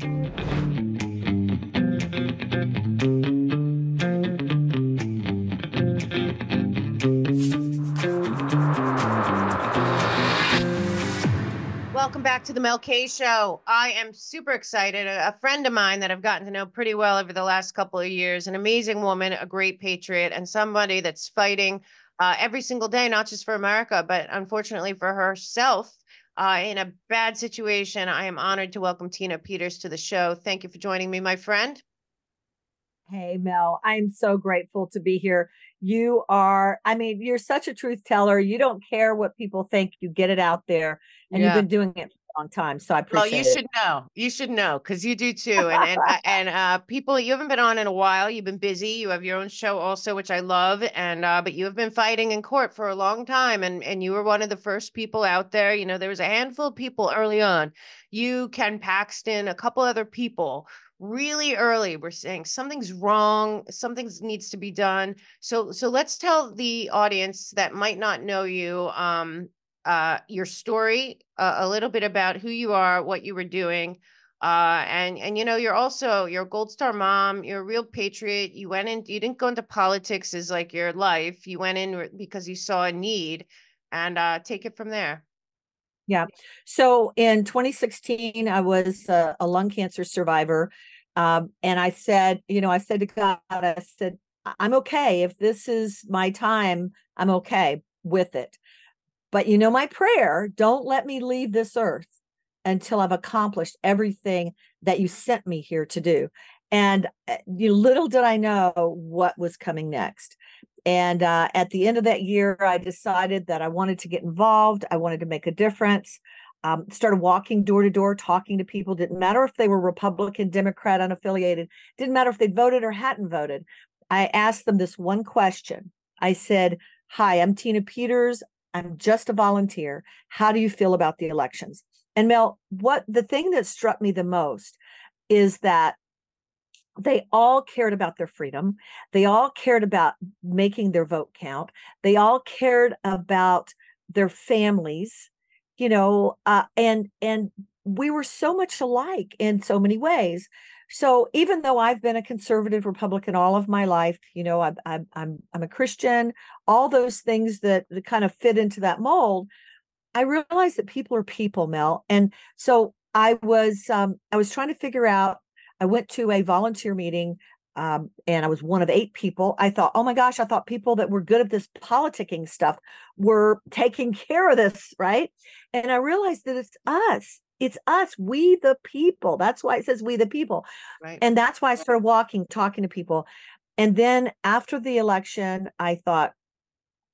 Welcome back to the Mel K Show. I am super excited. A, a friend of mine that I've gotten to know pretty well over the last couple of years, an amazing woman, a great patriot, and somebody that's fighting uh, every single day, not just for America, but unfortunately for herself uh, in a bad situation. I am honored to welcome Tina Peters to the show. Thank you for joining me, my friend. Hey, Mel, I'm so grateful to be here. You are, I mean, you're such a truth teller. You don't care what people think, you get it out there, and yeah. you've been doing it long time. So I appreciate. Well, you it. should know. You should know because you do too. And and uh, and uh, people, you haven't been on in a while. You've been busy. You have your own show also, which I love. And uh, but you have been fighting in court for a long time, and and you were one of the first people out there. You know, there was a handful of people early on. You, Ken Paxton, a couple other people really early we're saying something's wrong something needs to be done so so let's tell the audience that might not know you um uh, your story, uh, a little bit about who you are, what you were doing. Uh, and and you know you're also you're a gold star mom you're a real patriot you went in you didn't go into politics as like your life you went in because you saw a need and uh, take it from there. Yeah. So in 2016 i was a, a lung cancer survivor um, and i said you know i said to god i said i'm okay. If this is my time i'm okay with it but you know, my prayer don't let me leave this earth until I've accomplished everything that you sent me here to do. And eh, you little did I know what was coming next. And uh, at the end of that year, I decided that I wanted to get involved. I wanted to make a difference. Um, started walking door to door, talking to people. Didn't matter if they were Republican, Democrat, unaffiliated. Didn't matter if they'd voted or hadn't voted. I asked them this one question. I said, Hi, I'm Tina Peters. I'm just a volunteer. How do you feel about the elections? And Mel, what the thing that struck me the most is that they all cared about their freedom. They all cared about making their vote count. They all cared about their families, you know, uh, and and we were so much alike in so many ways. So even though I've been a conservative Republican all of my life, you know, I'm I'm I'm, I'm a Christian, all those things that, that kind of fit into that mold, I realized that people are people, Mel. And so I was um, I was trying to figure out. I went to a volunteer meeting um, and I was one of eight people. I thought, oh my gosh, I thought people that were good at this politicking stuff were taking care of this, right? And I realized that it's us. It's us, we the people. That's why it says we the people. Right. And that's why I started walking, talking to people. And then after the election, I thought,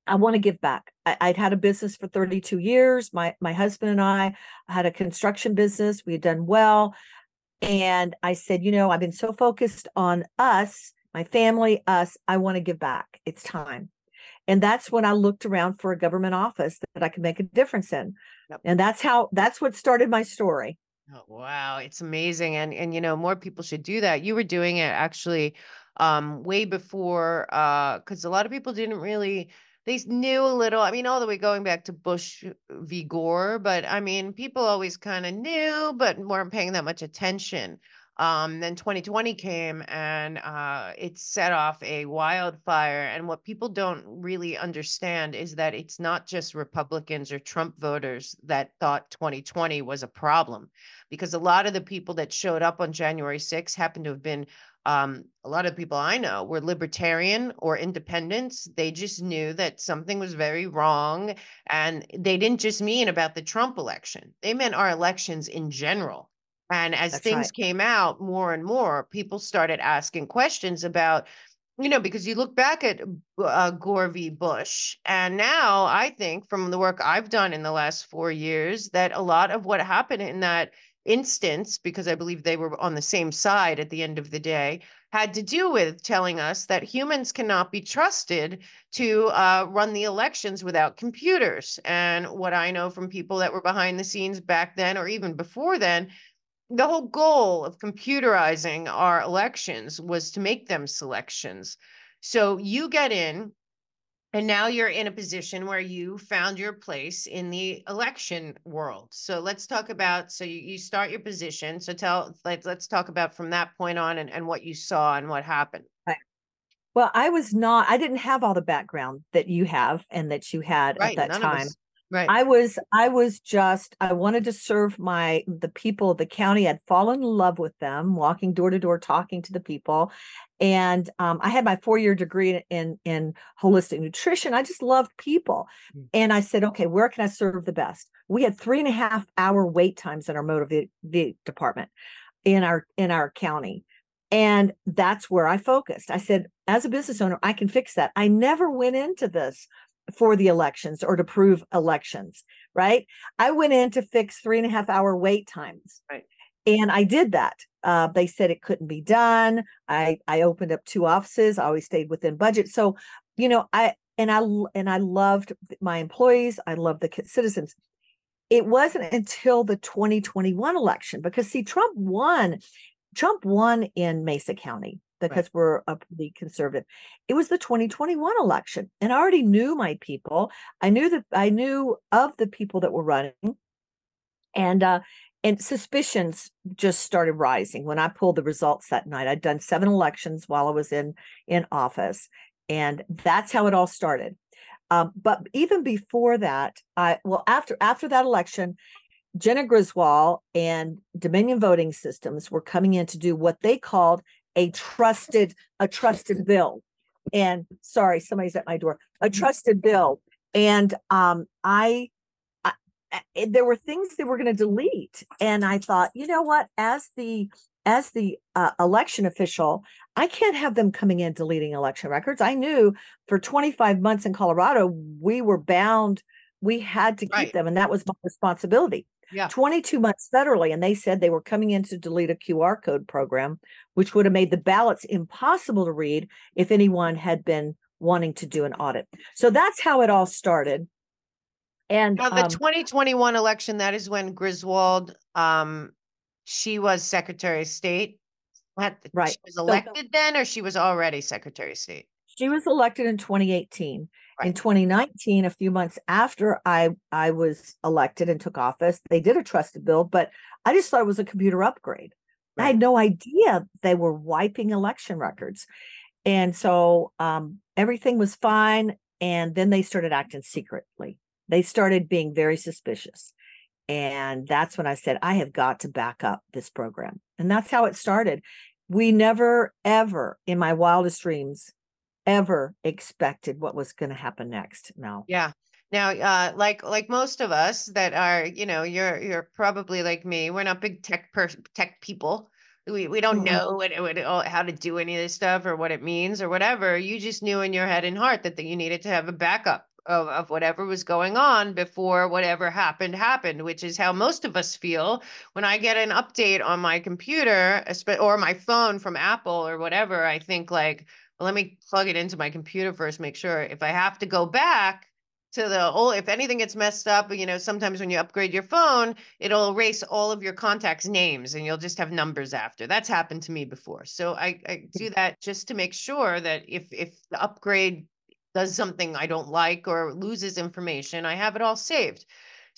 I want to give back. I, would had a business for 32 years. My my husband and I had a construction business. We had done well. And I said, you know, I've been so focused on us, my family, us. I want to give back. It's time. And that's when I looked around for a government office that I could make a difference in. Yep. And that's how that's what started my story. Oh, wow, it's amazing. And and you know, more people should do that. You were doing it actually um way before uh because a lot of people didn't really they knew a little. I mean, all the way going back to Bush v. Gore, but I mean, people always kind of knew, but weren't paying that much attention. Um, then 2020 came and uh, it set off a wildfire. And what people don't really understand is that it's not just Republicans or Trump voters that thought 2020 was a problem, because a lot of the people that showed up on January 6 happened to have been um, a lot of people I know were libertarian or independents. They just knew that something was very wrong. And they didn't just mean about the Trump election, they meant our elections in general. And as That's things right. came out more and more, people started asking questions about, you know, because you look back at uh, Gore v. Bush, and now I think from the work I've done in the last four years that a lot of what happened in that instance, because I believe they were on the same side at the end of the day, had to do with telling us that humans cannot be trusted to uh, run the elections without computers. And what I know from people that were behind the scenes back then, or even before then, the whole goal of computerizing our elections was to make them selections. So you get in And now you're in a position where you found your place in the election world. So let's talk about, so you, you start your position. So tell, like, let's talk about from that point on and, and what you saw and what happened. Right. Well, I was not, I didn't have all the background that you have and that you had Right, at that time. us. Right. I was I was just I wanted to serve my the people of the county. I'd fallen in love with them, walking door to door, talking to the people. And um, I had my four year degree in in holistic nutrition. I just loved people. Mm. And I said, okay, where can I serve the best? We had three and a half hour wait times in our motor vehicle department in our in our county. And that's where I focused. I said, as a business owner, I can fix that. I never went into this for the elections or to prove elections, right? I went in to fix three and a half hour wait times. Right. And I did that. Uh, they said it couldn't be done. I I opened up two offices. I always stayed within budget. So, you know, I and I and I loved my employees. I loved the citizens. It wasn't until the 2021 election because see, Trump won. Trump won in Mesa County because right. we're a pretty conservative. It was the 2021 election, and I already knew my people. I knew that I knew of the people that were running, and uh, and suspicions just started rising when I pulled the results that night. I'd done seven elections while I was in in office, and that's how it all started. Um, but even before that, I well after after that election, Jena Griswold and Dominion Voting Systems were coming in to do what they called a trusted a trusted build. And sorry somebody's at my door. A trusted build. And um i, I there were things they were going to delete. And i thought you know what? As the as the uh, election official i can't have them coming in deleting election records. I knew for 25 months in colorado we were bound we had to keep Right. them and that was my responsibility Yeah. 22 months federally and they said they were coming in to delete a qr code program which would have made the ballots impossible to read if anyone had been wanting to do an audit so that's how it all started and Now, the um, 2021 election, that is when Griswold, um, she was Secretary of State. At the- Right. She was So- elected then, or she was already Secretary of State? she was elected in 2018 in 2019 a few months after i i was elected and took office they did a trusted build but i just thought it was a computer upgrade. I had no idea they were wiping election records. And so um, everything was fine and then they started acting secretly. They started being very suspicious. And that's when i said i have got to back up this program. And that's how it started. We never ever in my wildest dreams ever expected what was going to happen next. No. Yeah. Now, uh, like like most of us that are, you know, you're you're probably like me. We're not big tech per tech people. We we don't Mhm. know what, what how to do any of this stuff or what it means or whatever. You just knew in your head and heart that, that you needed to have a backup of, of whatever was going on before whatever happened happened, which is how most of us feel when I get an update on my computer or my phone from Apple or whatever. I think like, well, let me plug it into my computer first, make sure if I have to go back to the old, if anything gets messed up, you know, sometimes when you upgrade your phone, it'll erase all of your contacts' names and you'll just have numbers after. That's happened to me before. So I, I do mm. that just to make sure that if if the upgrade does something I don't like or loses information, I have it all saved.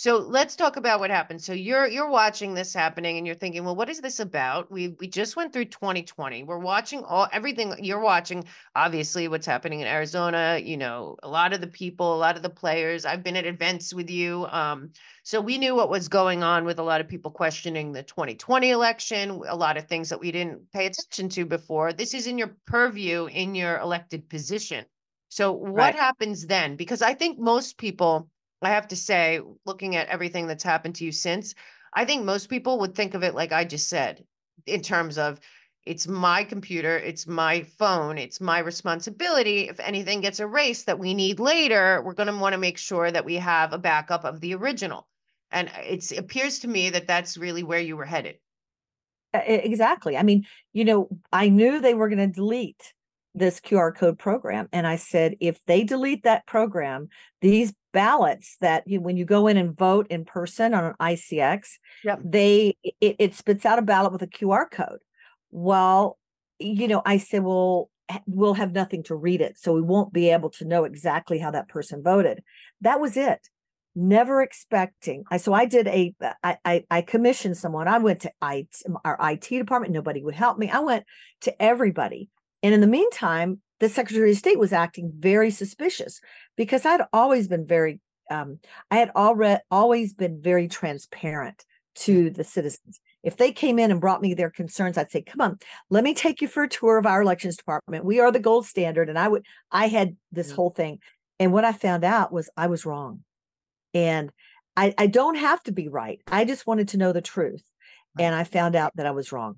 So let's talk about what happened. So you're you're watching this happening and you're thinking, well, what is this about? We we just went through 2020. We're watching all everything you're watching, obviously what's happening in Arizona, you know, a lot of the people, a lot of the players. I've been at events with you. Um, so we knew what was going on with a lot of people questioning the 2020 election, a lot of things that we didn't pay attention to before. This is in your purview in your elected position. So what Right. happens then? Because I think most people I have to say, looking at everything that's happened to you since, I think most people would think of it like I just said, in terms of it's my computer, it's my phone, it's my responsibility. If anything gets erased that we need later, we're going to want to make sure that we have a backup of the original. And uh, it's, it appears to me that that's really where you were headed. Exactly. I mean, you know, I knew they were going to delete this QR code program. And I said, if they delete that program, these ballots that you, when you go in and vote in person on an ICX, Yep. they it, it spits out a ballot with a QR code. Well, you know, I said, well, we'll have nothing to read it. So we won't be able to know exactly how that person voted. That was it. Never expecting. I so I did a uh, I I, I commissioned someone. I went to I, our IT department. Nobody would help me. I went to everybody. And in the meantime, the Secretary of State was acting very suspicious because I'd always been very um, I had already always been very transparent to the citizens. If they came in and brought me their concerns, I'd say, "Come on, let me take you for a tour of our elections department. We are the gold standard." And I would, I had this mm-hmm. whole thing, and what I found out was I was wrong, and I, I don't have to be right. I just wanted to know the truth, and I found out that I was wrong.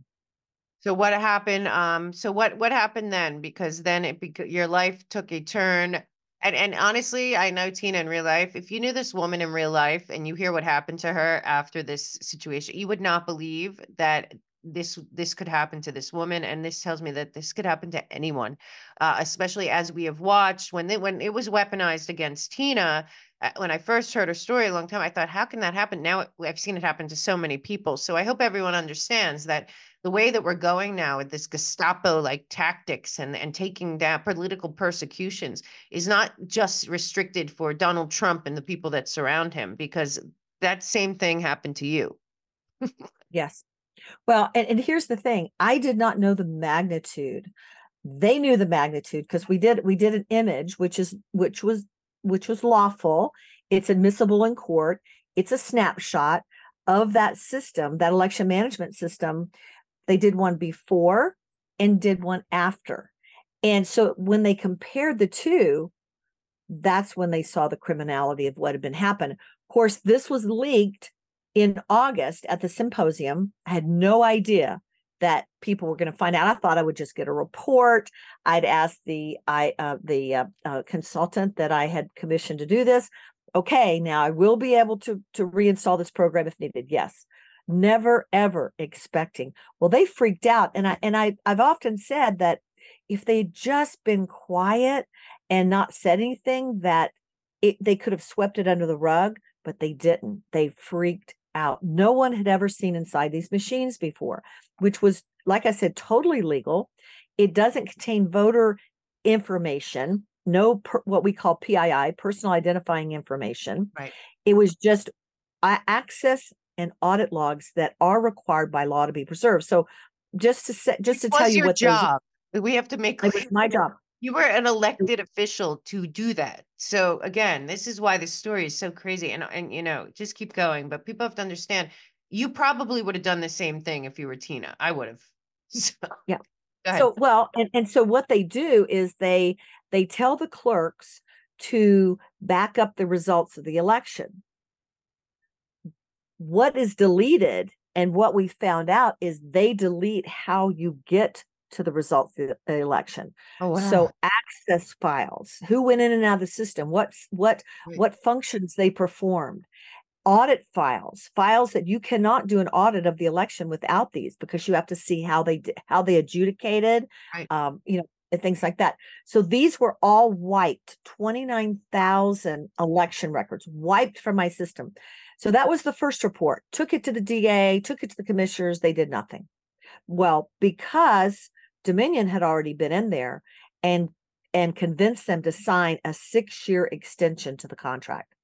So what happened? Um, so what what happened then? Because then it bec- your life took a turn and and honestly, I know Tina in real life. If you knew this woman in real life and you hear what happened to her after this situation, you would not believe that this this could happen to this woman and this tells me that this could happen to anyone uh, especially as we have watched when they, when it was weaponized against tina uh, when i first heard her story a long time i thought how can that happen now i've seen it happen to so many people so i hope everyone understands that the way that we're going now with this Gestapo like tactics and, and taking down political persecutions is not just restricted for Donald Trump and the people that surround him, because that same thing happened to you. yes. Well, and, and here's the thing I did not know the magnitude. They knew the magnitude because we did we did an image which is which was which was lawful. It's admissible in court. It's a snapshot of that system, that election management system they did one before and did one after. And so when they compared the two, that's when they saw the criminality of what had been happened. Of course, this was leaked in August at the symposium. I had no idea that people were going to find out. I thought I would just get a report. I'd ask the I uh, the uh, uh, consultant that I had commissioned to do this. Okay, now I will be able to to reinstall this program if needed. Yes, never ever expecting. Well, they freaked out. And I and I I've often said that if they'd just been quiet and not said anything, that it, they could have swept it under the rug, but they didn't. They freaked out. No one had ever seen inside these machines before, which was, like I said, totally legal. It doesn't contain voter information, no per, what we call PII, personal identifying information. Right. It was just access and audit logs that are required by law to be preserved. So just to set, just it to tell you what job. Those, we have to make was my job. You were an elected official to do that. So again, this is why this story is so crazy. And and you know, just keep going. But people have to understand you probably would have done the same thing if you were Tina. I would have. So, yeah. So well, and, and so what they do is they they tell the clerks to back up the results of the election what is deleted and what we found out is they delete how you get to the results of the election. Oh, wow. So access files, who went in and out of the system, what what Wait. what functions they performed, audit files, files that you cannot do an audit of the election without these because you have to see how they how they adjudicated, right. um, you know, and things like that. So these were all wiped, 29,000 election records wiped from my system. So that was the first report. Took it to the DA, took it to the commissioners. They did nothing. Well, because Dominion had already been in there and and convinced them to sign a six-year extension to the contract.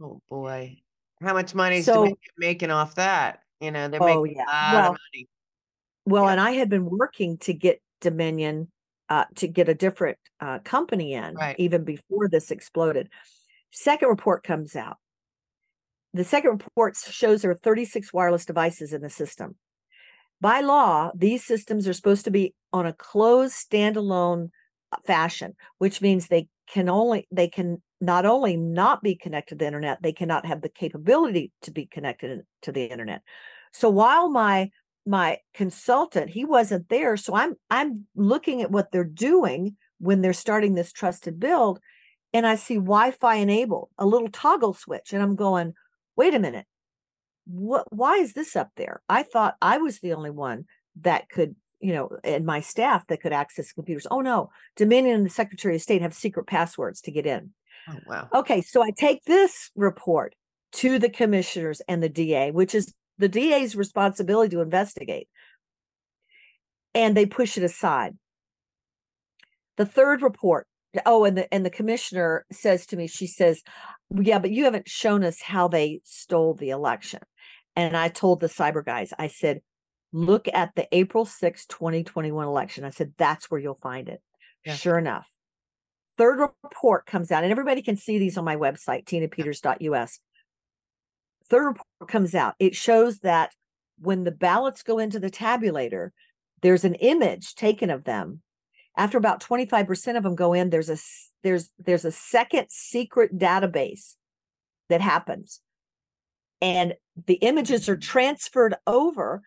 Oh boy. How much money is so, Dominion making off that? You know, they're oh, making yeah. a lot well, of money. Well, yeah. and I had been working to get Dominion uh, to get a different uh, company in right. even before this exploded. Second report comes out the second report shows there are 36 wireless devices in the system. By law, these systems are supposed to be on a closed standalone uh, fashion, which means they can only they can not only not be connected to the internet, they cannot have the capability to be connected to the internet. So while my my consultant he wasn't there, so I'm I'm looking at what they're doing when they're starting this trusted build, and I see Wi-Fi enabled, a little toggle switch, and I'm going, wait a minute. What why is this up there? I thought i was the only one that could you know and my staff that could access computers. Oh no. Dominion and the secretary of state have secret passwords to get in. Oh wow. Okay so i take this report to the commissioners and the da which is the da's responsibility to investigate. And they push it aside. The third report. Oh, and the and the commissioner says to me, she says, "Yeah, but you haven't shown us how they stole the election." And I told the cyber guys, I said, "Look at the April 6, 2021 election." I said, "That's where you'll find it." Yeah. Sure enough, third report comes out, and everybody can see these on my website, tinapeters.us. Third report comes out. It shows that when the ballots go into the tabulator, there's an image taken of them. After about 25% of them go in, there's a there's there's a second secret database that happens. And the images are transferred over,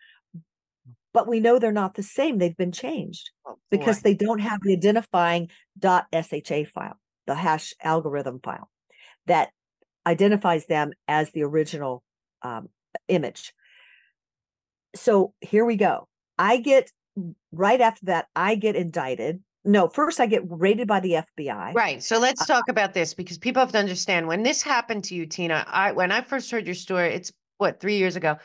but we know they're not the same. They've been changed oh, because they don't have the identifying .sha file, the hash algorithm file that identifies them as the original um, image. So here we go. I get right after that, I get indicted. No, first I get raided by the FBI. Right. So let's uh, talk about this because people have to understand when this happened to you, Tina. I when I first heard your story, it's what three years ago.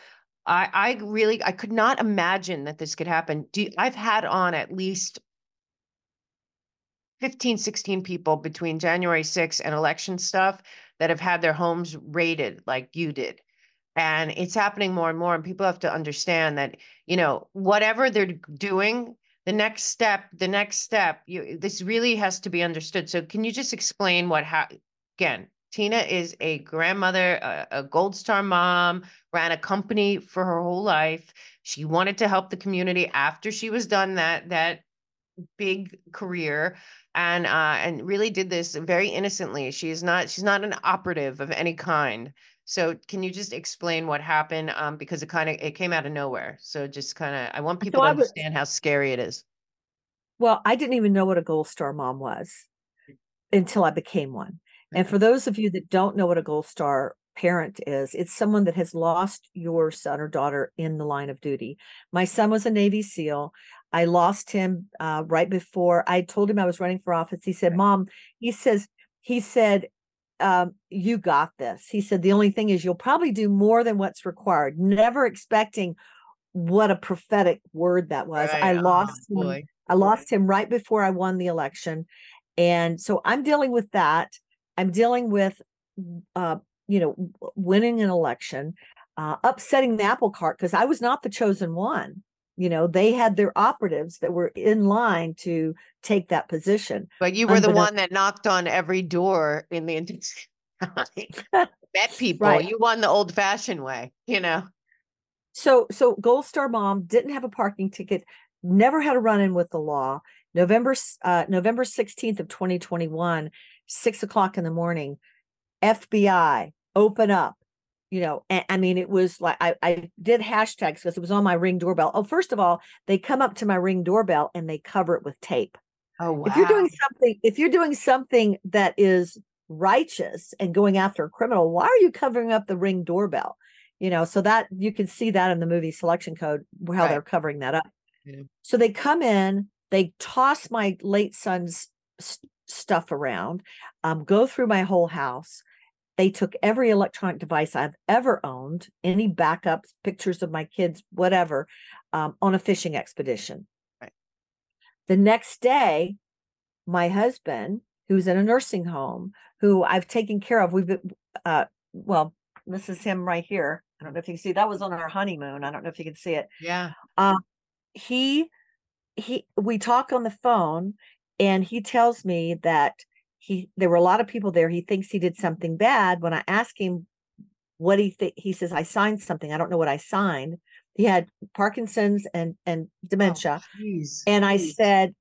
I I really I could not imagine that this could happen. Do you, I've had on at least 15, 16 people between January 6th and election stuff that have had their homes raided like you did and it's happening more and more and people have to understand that you know whatever they're doing the next step the next step you this really has to be understood. So can you just explain what ha- again tina is a grandmother a, a gold star mom ran a company for her whole life. She wanted to help the community after she was done that that big career and uh and really did this very innocently. She is not she's not an operative of any kind so can you just explain what happened? Um, because it kind of it came out of nowhere. So just kind of I want people so to understand how scary it is. Well, I didn't even know what a Gold Star mom was until I became one. And for those of you that don't know what a Gold Star parent is, it's someone that has lost your son or daughter in the line of duty. My son was a Navy SEAL. I lost him uh, right before I told him I was running for office. He said, "Mom," he says, he said, um, you got this. He said, the only thing is you'll probably do more than what's required, never expecting what a prophetic word that was. Right. I lost oh, him. I lost him right before I won the election. And so I'm dealing with that. I'm dealing with, uh, you know, winning an election, uh, upsetting the apple cart because I was not the chosen one you know they had their operatives that were in line to take that position. But you were the one that knocked on every door in the met people. Right. you won the old fashioned way you know? So so gold star mom didn't have a parking ticket never had a run-in with the law. November uh november 16th of 2021 six o'clock in the morning fbi open up you know i mean it was like i, I did hashtags because it was on my ring doorbell oh first of all they come up to my ring doorbell and they cover it with tape oh wow. if you're doing something if you're doing something that is righteous and going after a criminal why are you covering up the ring doorbell you know so that you can see that in the movie selection code how right. they're covering that up yeah. so they come in they toss my late son's st- stuff around um, go through my whole house they took every electronic device I've ever owned, any backups, pictures of my kids, whatever, um, on a fishing expedition. Right. The next day, my husband, who's in a nursing home, who I've taken care of, we've been, uh, well, this is him right here. I don't know if you can see that was on our honeymoon. I don't know if you can see it. Yeah. Um, he, he, we talk on the phone and he tells me that he there were a lot of people there he thinks he did something bad when i asked him what he think he says i signed something i don't know what i signed. He had parkinson's and and oh, dementia oh, geez, and geez. i said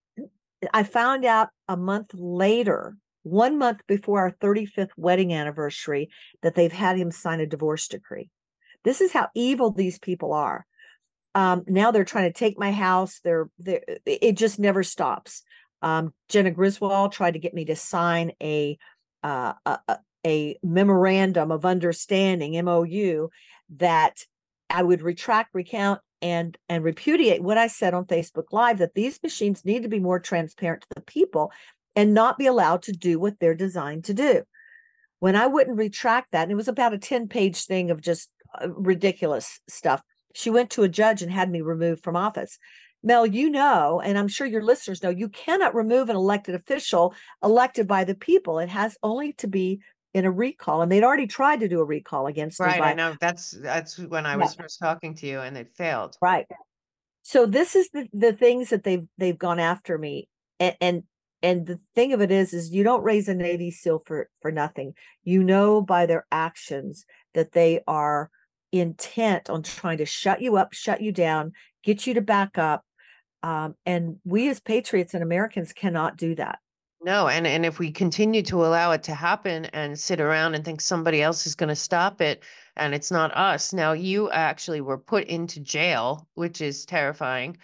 i found out a month later one month before our 35th wedding anniversary that they've had him sign a divorce decree. This is how evil these people are. Um, now they're trying to take my house they're, they're it just never stops um, Jena Griswold tried to get me to sign a, uh, a, a memorandum of understanding MOU that I would retract, recount, and and repudiate what I said on Facebook Live that these machines need to be more transparent to the people and not be allowed to do what they're designed to do. When I wouldn't retract that, and it was about a 10 page thing of just uh, ridiculous stuff, she went to a judge and had me removed from office. Mel, you know, and I'm sure your listeners know, you cannot remove an elected official elected by the people. It has only to be in a recall, and they'd already tried to do a recall against right. By, I know that's that's when I was yeah. first talking to you, and it failed. Right. So this is the the things that they've they've gone after me, and and and the thing of it is, is you don't raise a Navy SEAL for for nothing. You know by their actions that they are intent on trying to shut you up, shut you down, get you to back up. Um, and we as patriots and Americans cannot do that. No, and and if we continue to allow it to happen and sit around and think somebody else is going to stop it and it's not us. Now you actually were put into jail, which is terrifying.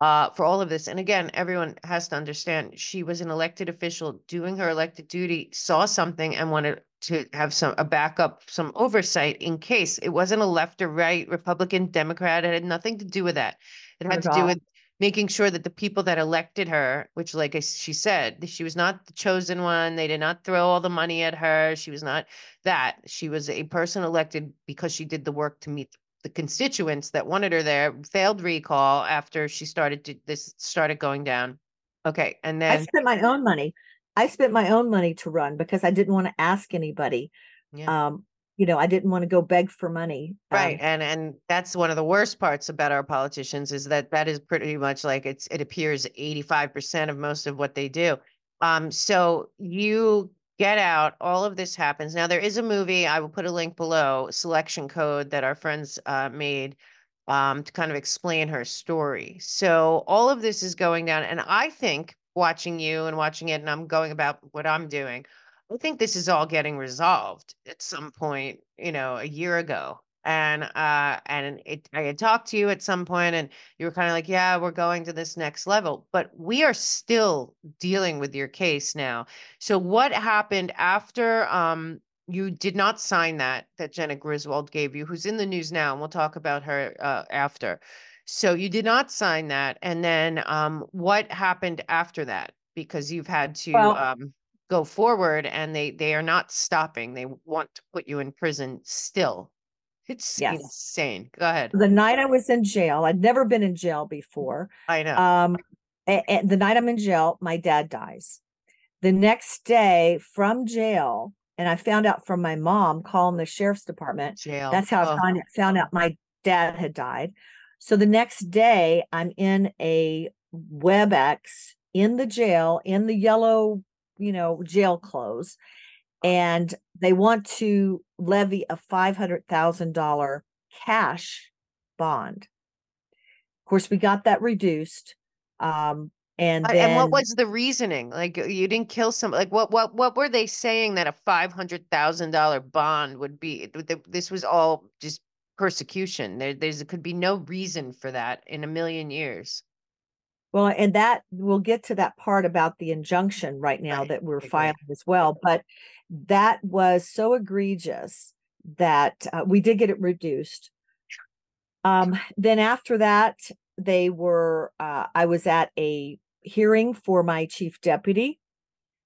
Uh, for all of this. And again, everyone has to understand she was an elected official doing her elected duty, saw something and wanted to have some a backup, some oversight in case it wasn't a left or right, Republican, Democrat. It had nothing to do with that. It had to do with making sure that the people that elected her, which, like she said, she was not the chosen one. They did not throw all the money at her. She was not that. She was a person elected because she did the work to meet the constituents that wanted her there. Failed recall after she started to this started going down. Okay, and then I spent my own money. I spent my own money to run because I didn't want to ask anybody. Yeah. Um, you know, I didn't want to go beg for money. Right. Um, and and that's one of the worst parts about our politicians is that that is pretty much like it's it appears 85% of most of what they do. Um so you get out all of this happens. Now there is a movie, I will put a link below, selection code that our friends uh made um to kind of explain her story. So all of this is going down and I think watching you and watching it and I'm going about what I'm doing I think this is all getting resolved at some point, you know, a year ago. And uh and it I had talked to you at some point and you were kind of like, yeah, we're going to this next level, but we are still dealing with your case now. So what happened after um you did not sign that that Jena Griswold gave you, who's in the news now, and we'll talk about her uh, after. So you did not sign that, and then um, what happened after that? Because you've had to well, um, go forward and they they are not stopping they want to put you in prison still. It's yes. insane. Go ahead. The night i was in jail i'd never been in jail before i know. um and the night i'm in jail my dad dies. The next day from jail and i found out from my mom calling the sheriff's department. jail. That's how oh. i found, found out my dad had died. So the next day i'm in a webex in the jail in the yellow you know, jail clothes. And they want to levy a $500,000 cash bond. Of course, we got that reduced. Um, and then, and what was the reasoning? Like you didn't kill some. Like what what what were they saying that a five hundred thousand dollar bond would be? This was all just persecution. There there's could be no reason for that in a million years. Well, and that we'll get to that part about the injunction right now right. that we're filing as well. But that was so egregious that uh, we did get it reduced. Um, then after that, they were, uh, I was at a hearing for my chief deputy.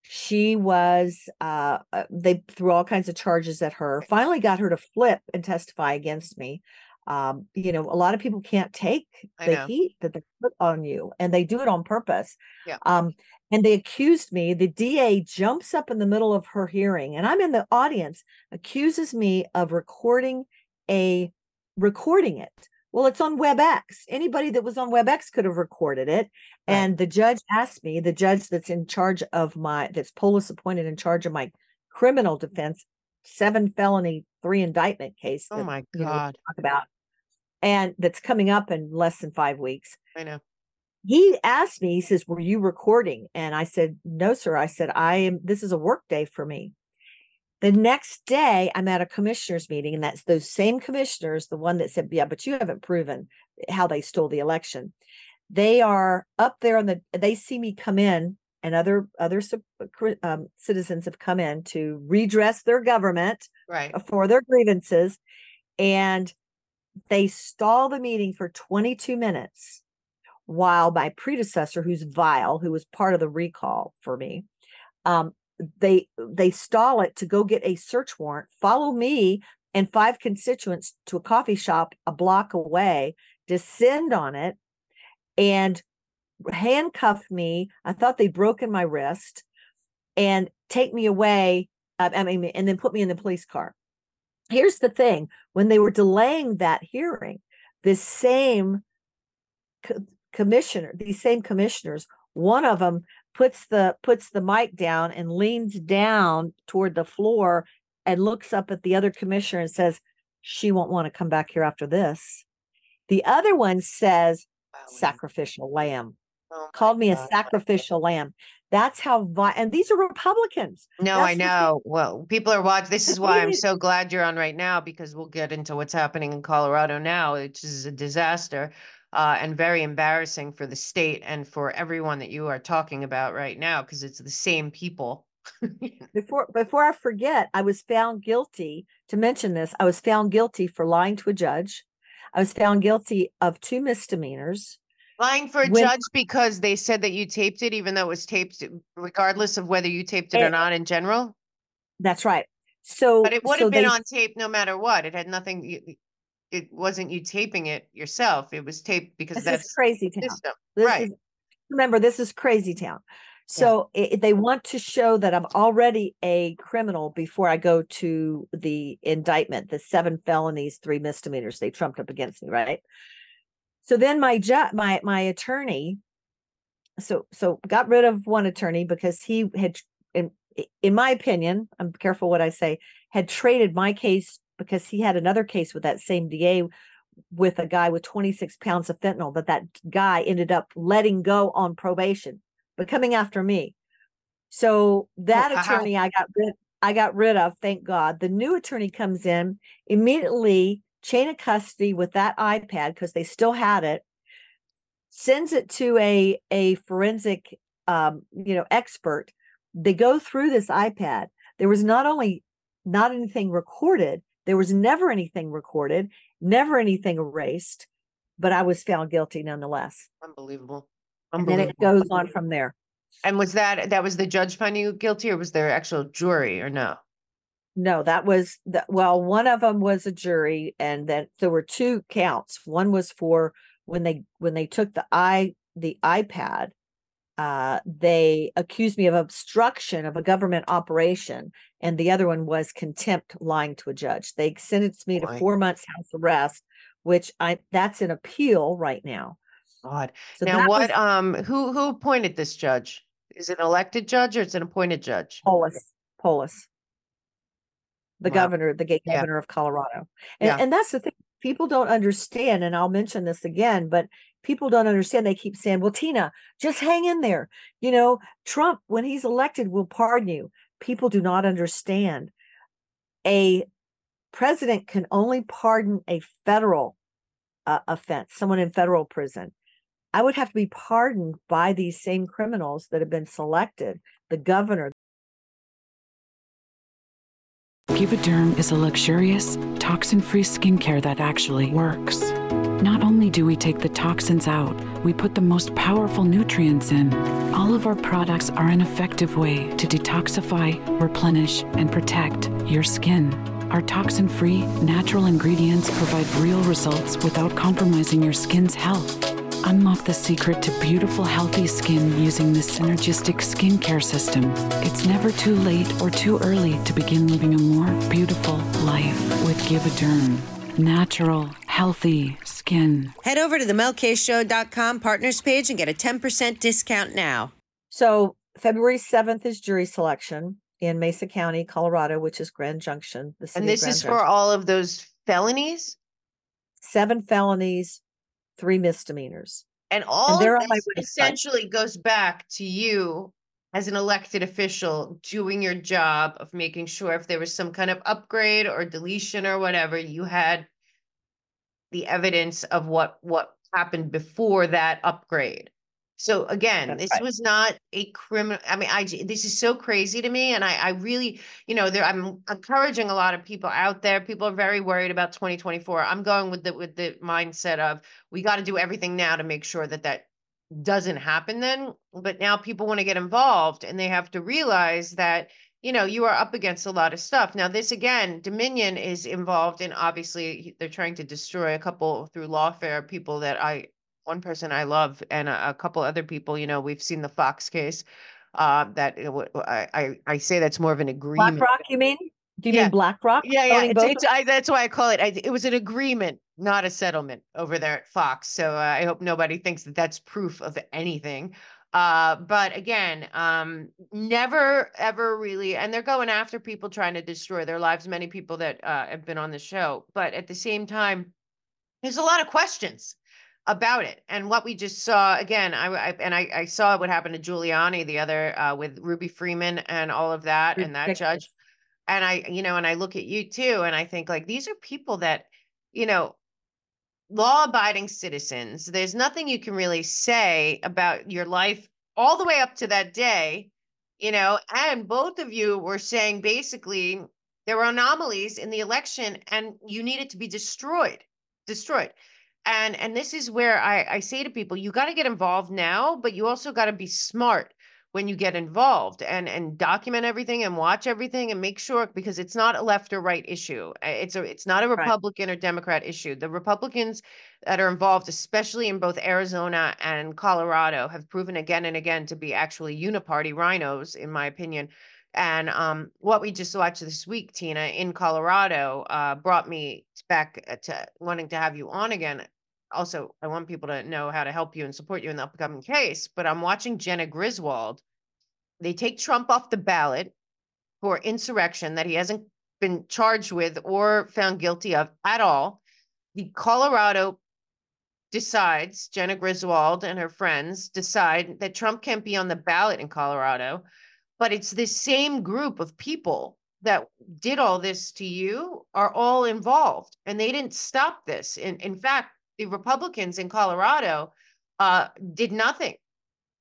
She was, uh, uh they threw all kinds of charges at her, finally got her to flip and testify against me um, you know, a lot of people can't take the heat that they put on you, and they do it on purpose. Yeah. Um, and they accused me. The DA jumps up in the middle of her hearing, and I'm in the audience, accuses me of recording a recording it. Well, it's on WebEx. Anybody that was on WebEx could have recorded it. Right. And the judge asked me, the judge that's in charge of my, that's Polis appointed in charge of my criminal defense, seven felony, three indictment case. Oh my God. You know, talk about and that's coming up in less than five weeks. I know. He asked me, he says, Were you recording? And I said, No, sir. I said, I am, this is a work day for me. The next day, I'm at a commissioners meeting, and that's those same commissioners, the one that said, Yeah, but you haven't proven how they stole the election. They are up there on the, they see me come in, and other other um, citizens have come in to redress their government right. for their grievances. And they stall the meeting for 22 minutes while my predecessor, who's vile, who was part of the recall for me, um, they they stall it to go get a search warrant, follow me and five constituents to a coffee shop a block away, descend on it, and handcuff me. I thought they'd broken my wrist and take me away. Uh, I mean, and then put me in the police car. Here's the thing when they were delaying that hearing, this same co- commissioner, these same commissioners, one of them puts the puts the mic down and leans down toward the floor and looks up at the other commissioner and says, She won't want to come back here after this. The other one says, Sacrificial lamb. Oh Called me a sacrificial lamb. That's how, vi- and these are Republicans. No, That's I know. Well, people are watching. This is why I'm so glad you're on right now because we'll get into what's happening in Colorado now, which is a disaster uh, and very embarrassing for the state and for everyone that you are talking about right now because it's the same people. Before before I forget, I was found guilty to mention this. I was found guilty for lying to a judge. I was found guilty of two misdemeanors. Lying for a judge because they said that you taped it, even though it was taped, regardless of whether you taped it or Eh, not in general. That's right. So But it would so have been they- on tape no matter what. It had nothing. It wasn't you taping it yourself. It was taped because This that's is crazy town. Right. is remember this is crazy town. So i- i- they want to show that I'm already a criminal before I go to the indictment, the seven felonies, three misdemeanors they trumped up against me, right? So then my my my attorney so so got rid of one attorney because he had in in my opinion, I'm careful what I say, had traded my case because he had another case with that same DA with a guy with 26 pounds of fentanyl that that guy ended up letting go on probation but coming after me so oh, that wow. attorney i got rid i got rid of thank god the new attorney comes in immediately chain of custody with that ipad because they still had it sends it to a a forensic um you know expert. They go through this ipad. There was not only not anything recorded there was never anything recorded never anything erased but i was found guilty nonetheless. Unbelievable. and then it goes on from there. And was that that was the judge finding you guilty, or was there actual jury, or no? No that was the well one of them was a jury and then there were two counts one was for when they when they took the i the ipad uh they accused me of obstruction of a government operation and the other one was contempt lying to a judge they sentenced me to four months house arrest which i that's an appeal right now God. so now, what? was Um, who who appointed this judge? Is it an elected judge or it's an appointed judge? Polis, Polis, the Wow. governor, the gay Yeah. governor of Colorado. And, Yeah. and that's the thing people don't understand. And I'll mention this again, but people don't understand. They keep saying, well, Tina, just hang in there. You know, Trump, when he's elected, will pardon you. People do not understand. A president can only pardon a federal uh, offense, someone in federal prison. I would have to be pardoned by these same criminals that have been selected, the governor, Givaderm is a luxurious, toxin free skincare that actually works. Not only do we take the toxins out, we put the most powerful nutrients in. All of our products are an effective way to detoxify, replenish, and protect your skin. Our toxin free, natural ingredients provide real results without compromising your skin's health. Unlock the secret to beautiful, healthy skin using this synergistic skincare system. It's never too late or too early to begin living a more beautiful life with Givaderm. Natural, healthy skin. Head over to the melkshow.com partners page and get a 10% discount now. So February 7th is jury selection in Mesa County, Colorado, which is Grand Junction. The city And of this Grand is for all of those felonies, seven felonies, three misdemeanors. and all this essentially goes back to you as an elected official doing your job of making sure if there was some kind of upgrade or deletion or whatever, you had the evidence of what what happened before that upgrade. So again, That's this right. was not a criminal. I mean, I this is so crazy to me, and I I really, you know, there I'm encouraging a lot of people out there. People are very worried about 2024. I'm going with the with the mindset of we got to do everything now to make sure that that doesn't happen then but now people want to get involved and they have to realize that you know you are up against a lot of stuff now this again dominion is involved in obviously they're trying to destroy a couple through lawfare people that i one person I love and a, a couple other people, you know, we've seen the Fox case. Uh, that I, I, I say that's more of an agreement. BlackRock, you mean? Do you Yeah. mean BlackRock? Yeah, yeah. It's, it's, I, that's why I call it. I, it was an agreement, not a settlement over there at Fox. So uh, I hope nobody thinks that that's proof of anything. Uh, but again, um, never ever really, and they're going after people trying to destroy their lives. Many people that uh, have been on the show, but at the same time, there's a lot of questions about it and what we just saw again I, I and I, I saw what happened to giuliani the other uh, with ruby freeman and all of that and that judge and I, you know, and I look at you too, and I think like these are people that, you know, law abiding citizens. There's nothing you can really say about your life all the way up to that day, you know, and both of you were saying basically there were anomalies in the election and you needed to be destroyed, destroyed. And and this is where I, I say to people, you got to get involved now, but you also got to be smart when you get involved and and document everything and watch everything and make sure because it's not a left or right issue. It's a it's not a Right. republican or democrat issue. The republicans that are involved especially in both arizona and colorado have proven again and again to be actually uniparty rhinos in my opinion and um, what we just watched this week tina in colorado uh, brought me back uh, to wanting to have you on again also I want people to know how to help you and support you in the upcoming case. But I'm watching Jena Griswold. They take Trump off the ballot for insurrection that he hasn't been charged with or found guilty of at all. The Colorado decides, Jena Griswold and her friends decide that Trump can't be on the ballot in Colorado. But it's this same group of people that did all this to you are all involved and they didn't stop this. In, in fact, the Republicans in Colorado uh, did nothing.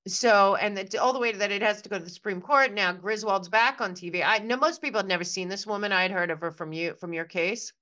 So, and it's all the way that it has to go to the Supreme Court. Now Griswold's back on TV. I know most people had never seen this woman. I had heard of her from you, from your case.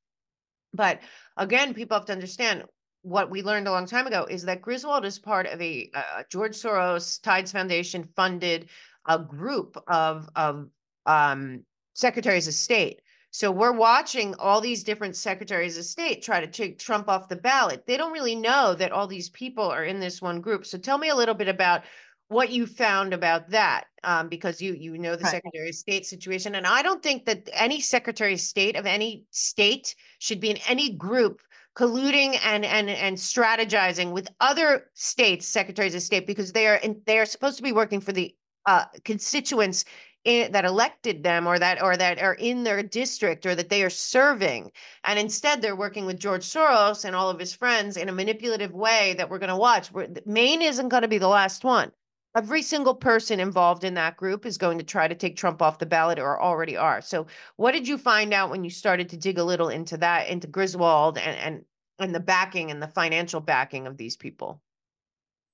But again, people have to understand what we learned a long time ago is that Griswold is part of a uh, George Soros Tides Foundation funded a group of of um, secretaries of state. So we're watching all these different secretaries of state try to take Trump off the ballot. They don't really know that all these people are in this one group. So tell me a little bit about what you found about that, um, because you you know the Right. Secretary of State situation, and I don't think that any Secretary of State of any state should be in any group colluding and and and strategizing with other states secretaries of state because they are in, they are supposed to be working for the uh, constituents in, that elected them or that or that are in their district or that they are serving. And instead they're working with George Soros and all of his friends in a manipulative way that we're going to watch Maine isn't going to be the last one every single person involved in that group is going to try to take Trump off the ballot or already are so what did you find out when you started to dig a little into that into Griswold and and and the backing and the financial backing of these people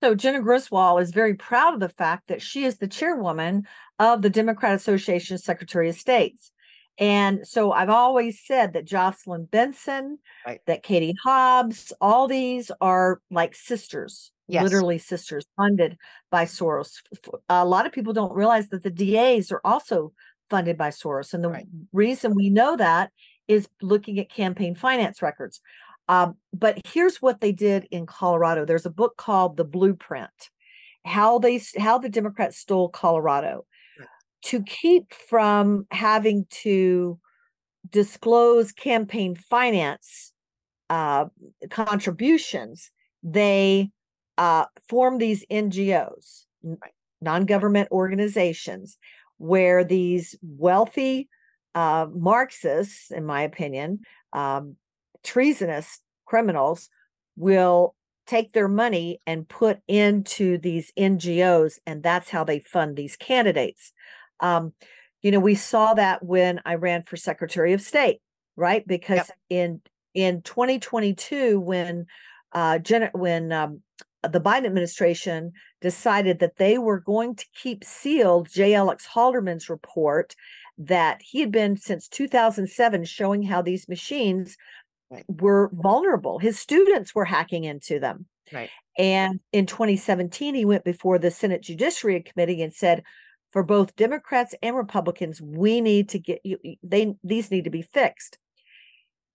So Jena Griswold is very proud of the fact that she is the chairwoman of the Democrat Association of Secretary of States. And so I've always said that Jocelyn Benson, Right. that Katie Hobbs, all these are like sisters, Yes. literally sisters funded by Soros. A lot of people don't realize that the DAs are also funded by Soros. And the Right. reason we know that is looking at campaign finance records. Um, but here's what they did in Colorado. There's a book called The Blueprint: How they how the Democrats stole Colorado Right. to keep from having to disclose campaign finance uh, contributions. They uh, form these NGOs, Right. non-government organizations, where these wealthy uh, Marxists, in my opinion, um, treasonous criminals will take their money and put into these NGOs, and that's how they fund these candidates. Um, you know, we saw that when I ran for Secretary of State, right? Because in in 2022, when uh, Jen, when um, the Biden administration decided that they were going to keep sealed J. Alex Halderman's report that he had been since 2007 showing how these machines Right. were vulnerable. His students were hacking into them. Right. And in 2017, he went before the Senate Judiciary Committee and said, for both Democrats and Republicans, we need to get you. They these need to be fixed.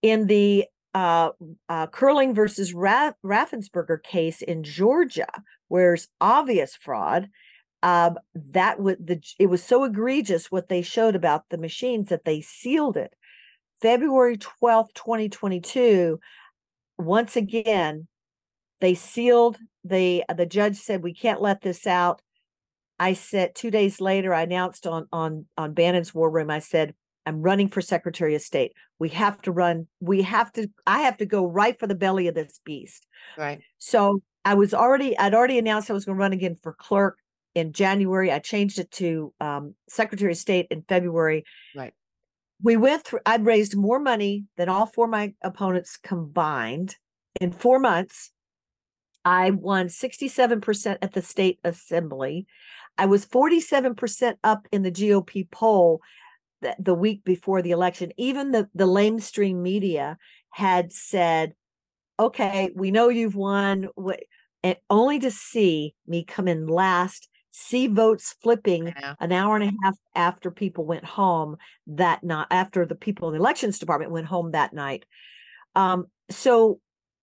In the uh, uh, Curling versus Ra- Raffensperger case in Georgia, where there's obvious fraud. Um, that would the it was so egregious what they showed about the machines that they sealed it. February 12th, 2022, once again, they sealed the the judge said we can't let this out. I said two days later, I announced on on on Bannon's War Room, I said, I'm running for Secretary of State. We have to run, we have to, I have to go right for the belly of this beast. Right. So I was already, I'd already announced I was going to run again for clerk in January. I changed it to um, Secretary of State in February. Right. We went through, I'd raised more money than all four of my opponents combined in four months. I won 67% at the state assembly. I was 47% up in the GOP poll the, week before the election, even the, the lamestream media had said, okay, we know you've won, and only to see me come in last, see votes flipping Yeah. an hour and a half after people went home that night, after the people in the elections department went home that night. Um, so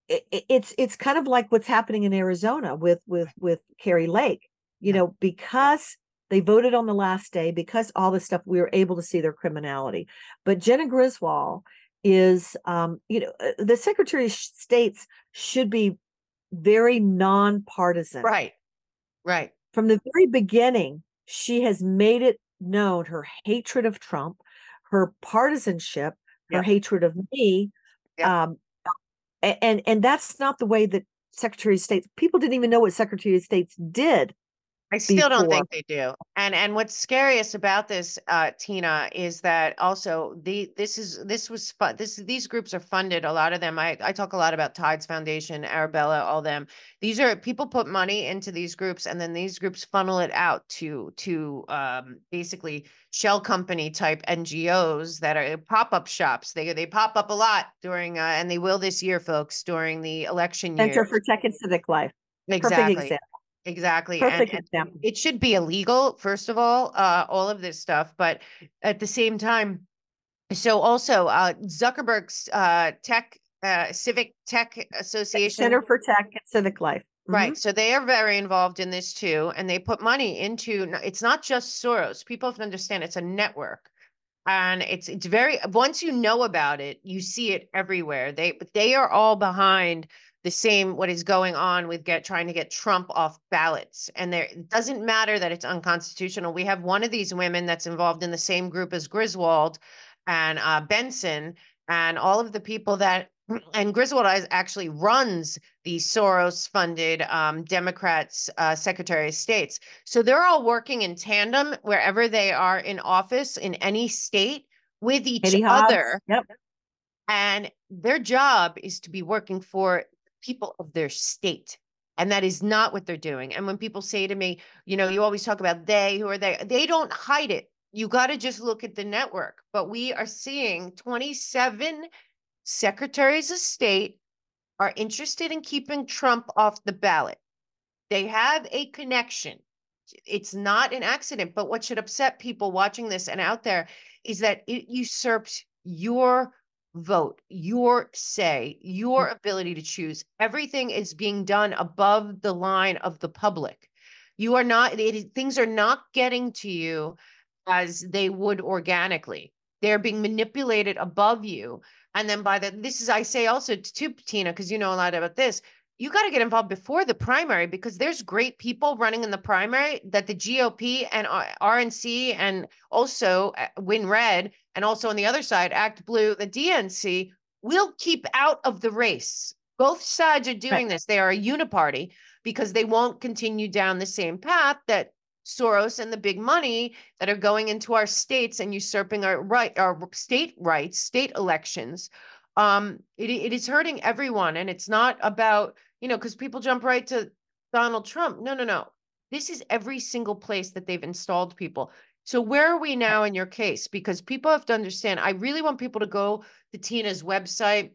it, it's it's kind of like what's happening in Arizona with with with Kari Lake, you know, because they voted on the last day because all this stuff we were able to see their criminality. But Jena Griswold is, um, you know, uh, the Secretary of State's should be very nonpartisan. Right. Right. From the very beginning, she has made it known her hatred of Trump, her partisanship, her Yep. hatred of me. Yep. Um, and and that's not the way that Secretary of State people didn't even know what Secretary of States did I still don't think they do. And and what's scariest about this, uh, Tina, is that also the this is this was fu- this these groups are funded. A lot of them. I I talk a lot about Tides Foundation, Arabella, all them. These are people put money into these groups, and then these groups funnel it out to to um, basically shell company type NGOs that are pop up shops. They they pop up a lot during, uh, and they will this year, folks, during the election year. Center for Tech and Civic Life. Perfect Exactly. example. Exactly. Perfect and example. it should be illegal, first of all, uh, all of this stuff, but at the same time, so also uh, Zuckerberg's uh, tech, uh, Civic Tech Association. Center for Tech and Civic Life. Mhm. Right. So they are very involved in this too. And they put money into, it's not just Soros. People have to understand it's a network. And it's it's very once you know about it, you see it everywhere. They but they are all behind the same what is going on with get trying to get Trump off ballots. And there it doesn't matter that it's unconstitutional. We have one of these women that's involved in the same group as Griswold and uh, Benson and all of the people that and Griswold is- actually runs the Soros funded um, Democrats uh, Secretary of States. So they're all working in tandem wherever they are in office in any state with each Katie Hobbs. other. Yep. And their job is to be working for people of their state. And that is not what they're doing. And when people say to me, you know, you always talk about they, who are they? They don't hide it. You got to just look at the network. But we are seeing 27 secretaries of state are interested in keeping Trump off the ballot. They have a connection. It's not an accident, but what should upset people watching this and out there is that it usurps your vote, your say, your ability to choose. Everything is being done above the line of the public. You are not, it, things are not getting to you as they would organically. They're being manipulated above you. And then by the, this is, I say also to Tina, because you know a lot about this, you got to get involved before the primary because there's great people running in the primary that the GOP and RNC and also uh, Win Red and also on the other side, Act Blue, the DNC will keep out of the race. Both sides are doing this. They are a uniparty because they won't continue down the same path that Soros and the big money that are going into our states and usurping our right, our state rights, state elections. Um, it, it is hurting everyone, and it's not about you know because people jump right to Donald Trump. No, no, no. This is every single place that they've installed people. So where are we now in your case? Because people have to understand. I really want people to go to Tina's website,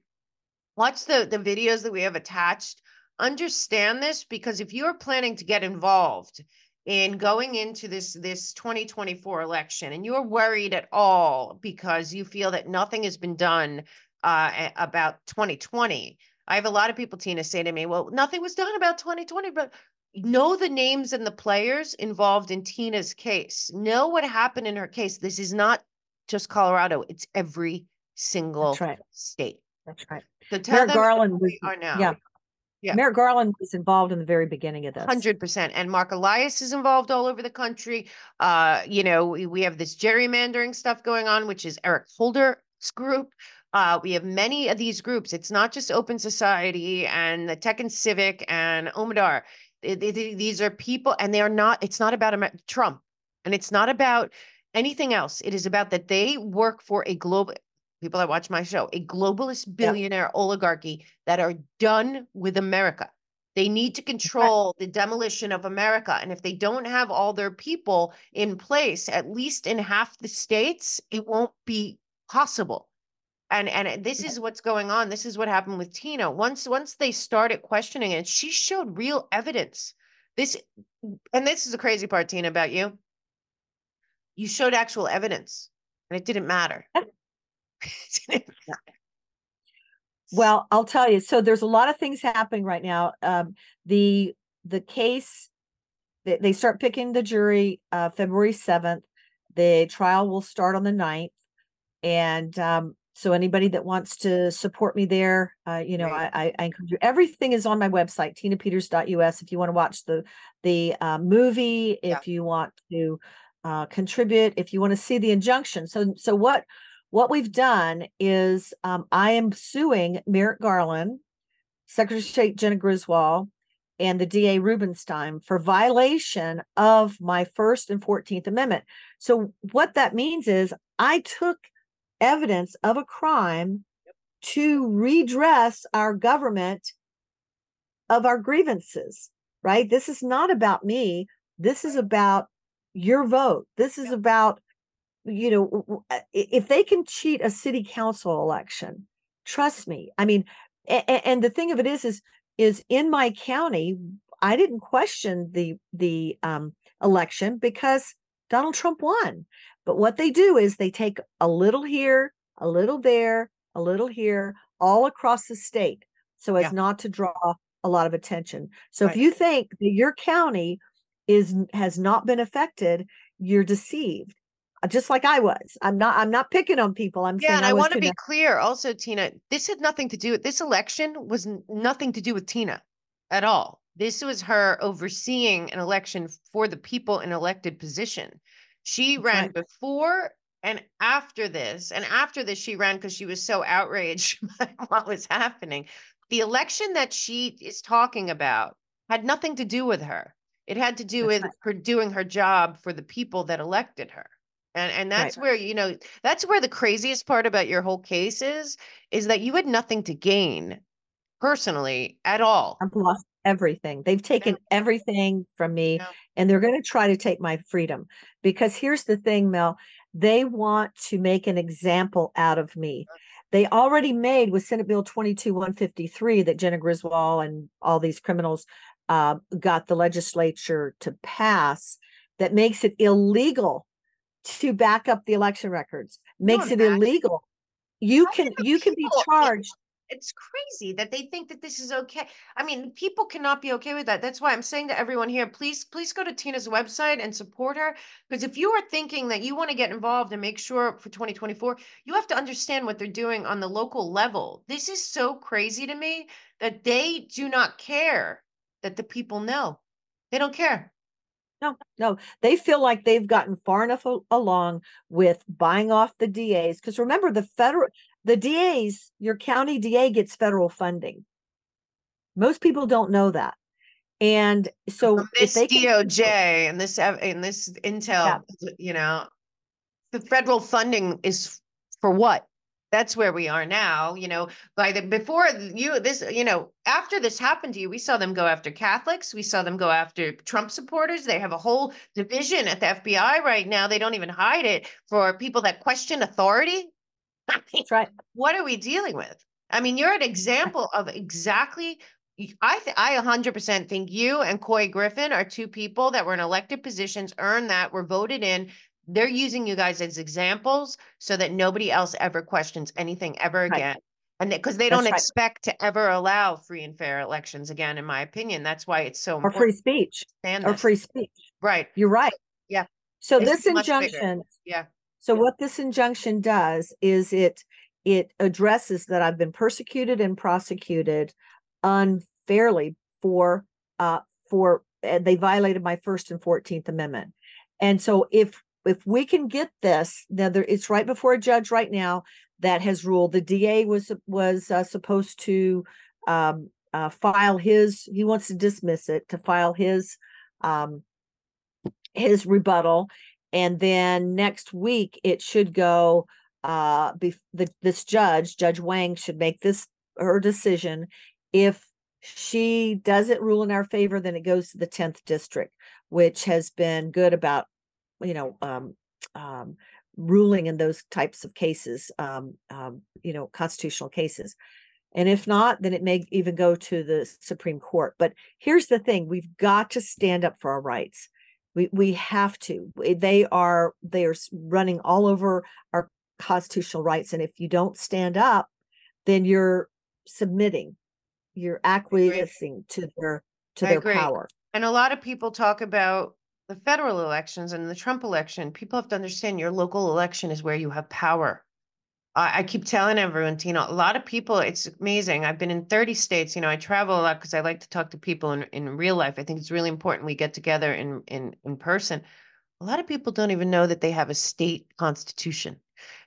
watch the the videos that we have attached. Understand this because if you're planning to get involved in going into this this 2024 election and you're worried at all because you feel that nothing has been done uh, about 2020. I have a lot of people, Tina, say to me, well, nothing was done about 2020, but know the names and the players involved in Tina's case. Know what happened in her case. This is not just Colorado, it's every single That's right. state. That's right. So them Garland was, we are now. yeah. Yeah. Merrick Garland was involved in the very beginning of this. Hundred percent. And Mark Elias is involved all over the country. Uh, you know, we, we have this gerrymandering stuff going on, which is Eric Holder's group. Uh, we have many of these groups. It's not just Open Society and the Tech and Civic and Omidyar. Th- th- th- These are people, and they are not. It's not about Amer- Trump, and it's not about anything else. It is about that they work for a global. People that watch my show, a globalist billionaire oligarchy that are done with America. They need to control the demolition of America. And if they don't have all their people in place, at least in half the states, it won't be possible. And and this is what's going on. This is what happened with Tina. Once once they started questioning it, she showed real evidence. This and this is the crazy part, Tina, about you. You showed actual evidence, and it didn't matter. It didn't matter. Well, I'll tell you. So there's a lot of things happening right now. Um, the the case they, they start picking the jury uh, February 7th. The trial will start on the 9th. And um, so anybody that wants to support me there, uh, you know, Great. I, I, encourage you. Everything is on my website, tinapeters.us. If you want to watch the the uh, movie, Yeah. if you want to uh, contribute, if you want to see the injunction. So so what what we've done is um, I am suing Merrick Garland, Secretary of State Jena Griswold, and the DA Rubinstein for violation of my First and 14th Amendment. So, what that means is I took evidence of a crime to redress our government of our grievances, right? This is not about me. This is about your vote. This is about, you know, uh, if they can cheat a city council election, trust me. I mean, and the thing of it is, is, is in my county, I didn't question the the um, election because Donald Trump won. But what they do is they take a little here, a little there, a little here, all across the state, so as Yeah. not to draw a lot of attention. So Right. if you think that your county is has not been affected, you're deceived. Uh, Just like I was. I'm not. I'm not picking on people. I'm Yeah, saying and I, I want to be clear also, Tina, this had nothing to do with this election was nothing to do with Tina at all. This was her overseeing an election for the people in elected position. She That's ran right. before and after this, and after this, she ran because she was so outraged by what was happening. The election that she is talking about had nothing to do with her. It had to do That's with right. her doing her job for the people that elected her. And and Right. that's where, you know, that's where the craziest part about your whole case is, is that you had nothing to gain personally at all. I've lost everything. They've taken everything from me Yeah. and they're going to try to take my freedom. Because here's the thing, Mel, they want to make an example out of me. They already made with Senate Bill 22 153 that Jena Griswold and all these criminals uh, got the legislature to pass that makes it illegal to back up the election records, makes it illegal. You can you can be charged. It's crazy that they think that this is okay. I mean, people cannot be okay with that. That's why I'm saying to everyone here, please, please go to Tina's website and support her. Because if you are thinking that you want to get involved and make sure for 2024, you have to understand what they're doing on the local level. This is so crazy to me that they do not care that the people know. They don't care. No, no, they feel like they've gotten far enough along with buying off the DAs. Because remember, the federal, the DAs, your county DA gets federal funding. Most people don't know that. And so if this they can, DOJ and this and this intel, you know, the federal funding is for what? That's where we are now, you know, by the before you this, you know, after this happened to you, we saw them go after Catholics, we saw them go after Trump supporters. They have a whole division at the FBI right now. They don't even hide it for people that question authority. That's right. what are we dealing with? I mean, you're an example of exactly. I th- I 100% think you and Coy Griffin are two people that were in elected positions, earned that, were voted in. They're using you guys as examples so that nobody else ever questions anything ever Right. again. And because they That's don't right. expect to ever allow free and fair elections again, in my opinion. That's why it's so or free speech, or free speech. Right. You're right. Yeah. So This this is much bigger. injunction, Yeah. So what this injunction does is it, it addresses that I've been persecuted and prosecuted unfairly for, uh, for, uh, they violated my First and Fourteenth Amendment. And so if, if we can get this, now there, it's right before a judge right now that has ruled, the DA was, was uh, supposed to, um, uh, file his, he wants to dismiss it, to file his, um, his rebuttal. And then next week, it should go, uh, be, the, this judge, Judge Wang should make this, her decision. If she doesn't rule in our favor, then it goes to the tenth district, which has been good about, you know, um, um, ruling in those types of cases, um, um, you know, constitutional cases. And if not, then it may even go to the Supreme Court. But here's the thing, we've got to stand up for our rights. We, we have to. They are, they are running all over our constitutional rights. And if you don't stand up, then you're submitting, you're acquiescing to their, to I their agree. power. And a lot of people talk about the federal elections and the Trump election. People have to understand your local election is where you have power. I, I keep telling everyone, Tina, a lot of people, it's amazing. I've been in 30 states. You know, I travel a lot because I like to talk to people in, in real life. I think it's really important we get together in, in, in person. A lot of people don't even know that they have a state constitution.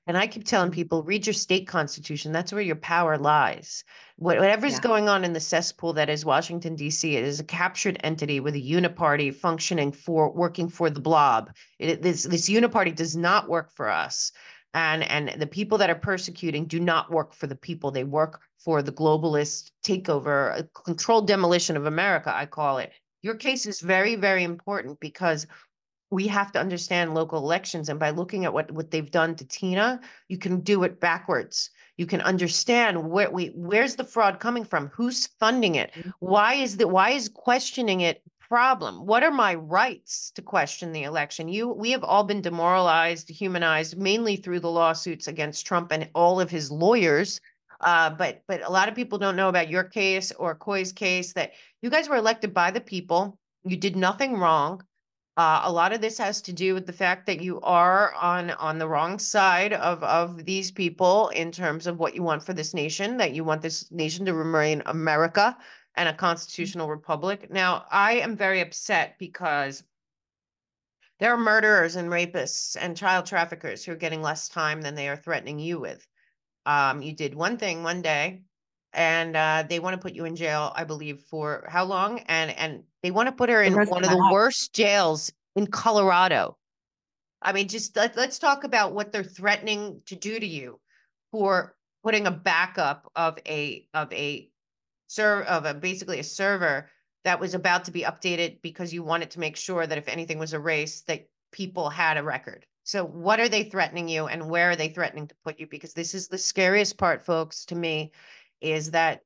And I keep telling mm-hmm. people, read your state constitution. That's where your power lies. What- Whatever's Yeah. going on in the cesspool that is Washington, D.C., it is a captured entity with a uniparty functioning for working for the blob. It, this, this uniparty does not work for us. And, and the people that are persecuting do not work for the people. They work for the globalist takeover, controlled demolition of America, I call it. Your case is very, very important because we have to understand local elections and by looking at what what they've done to Tina, you can do it backwards. You can understand where we where's the fraud coming from? Who's funding it? Mhm. Why is the why is questioning it problem? What are my rights to question the election? You we have all been demoralized, dehumanized mainly through the lawsuits against Trump and all of his lawyers. Uh, but but a lot of people don't know about your case or Coy's case that you guys were elected by the people. You did nothing wrong. Uh, a lot of this has to do with the fact that you are on on the wrong side of of these people in terms of what you want for this nation. That you want this nation to remain America and a constitutional republic. Now, I am very upset because there are murderers and rapists and child traffickers who are getting less time than they are threatening you with. Um, you did one thing one day, and uh, they want to put you in jail, I believe, for how long? And and they want to put her in one of the life. worst jails in Colorado. I mean, just let, let's talk about what they're threatening to do to you for putting a backup of a of a serve of a basically a server that was about to be updated because you wanted to make sure that if anything was erased, that people had a record. So what are they threatening you and where are they threatening to put you? Because this is the scariest part, folks, to me, is that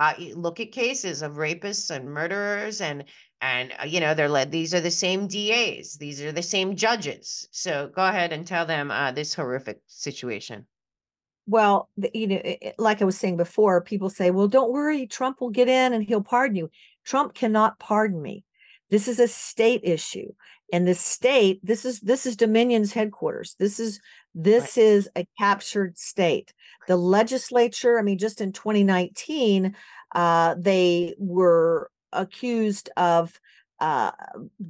uh, look at cases of rapists and murderers and and uh, you know they're led these are the same DAs these are the same judges so go ahead and tell them uh, this horrific situation Well, the, you know, it- it- like I was saying before, people say, well, don't worry, Trump will get in and he'll pardon you. Trump cannot pardon me. This is a state issue. And the state, this is this is Dominion's headquarters. This is this is a captured state. The legislature, I mean, just in 2019, uh, they were accused of uh,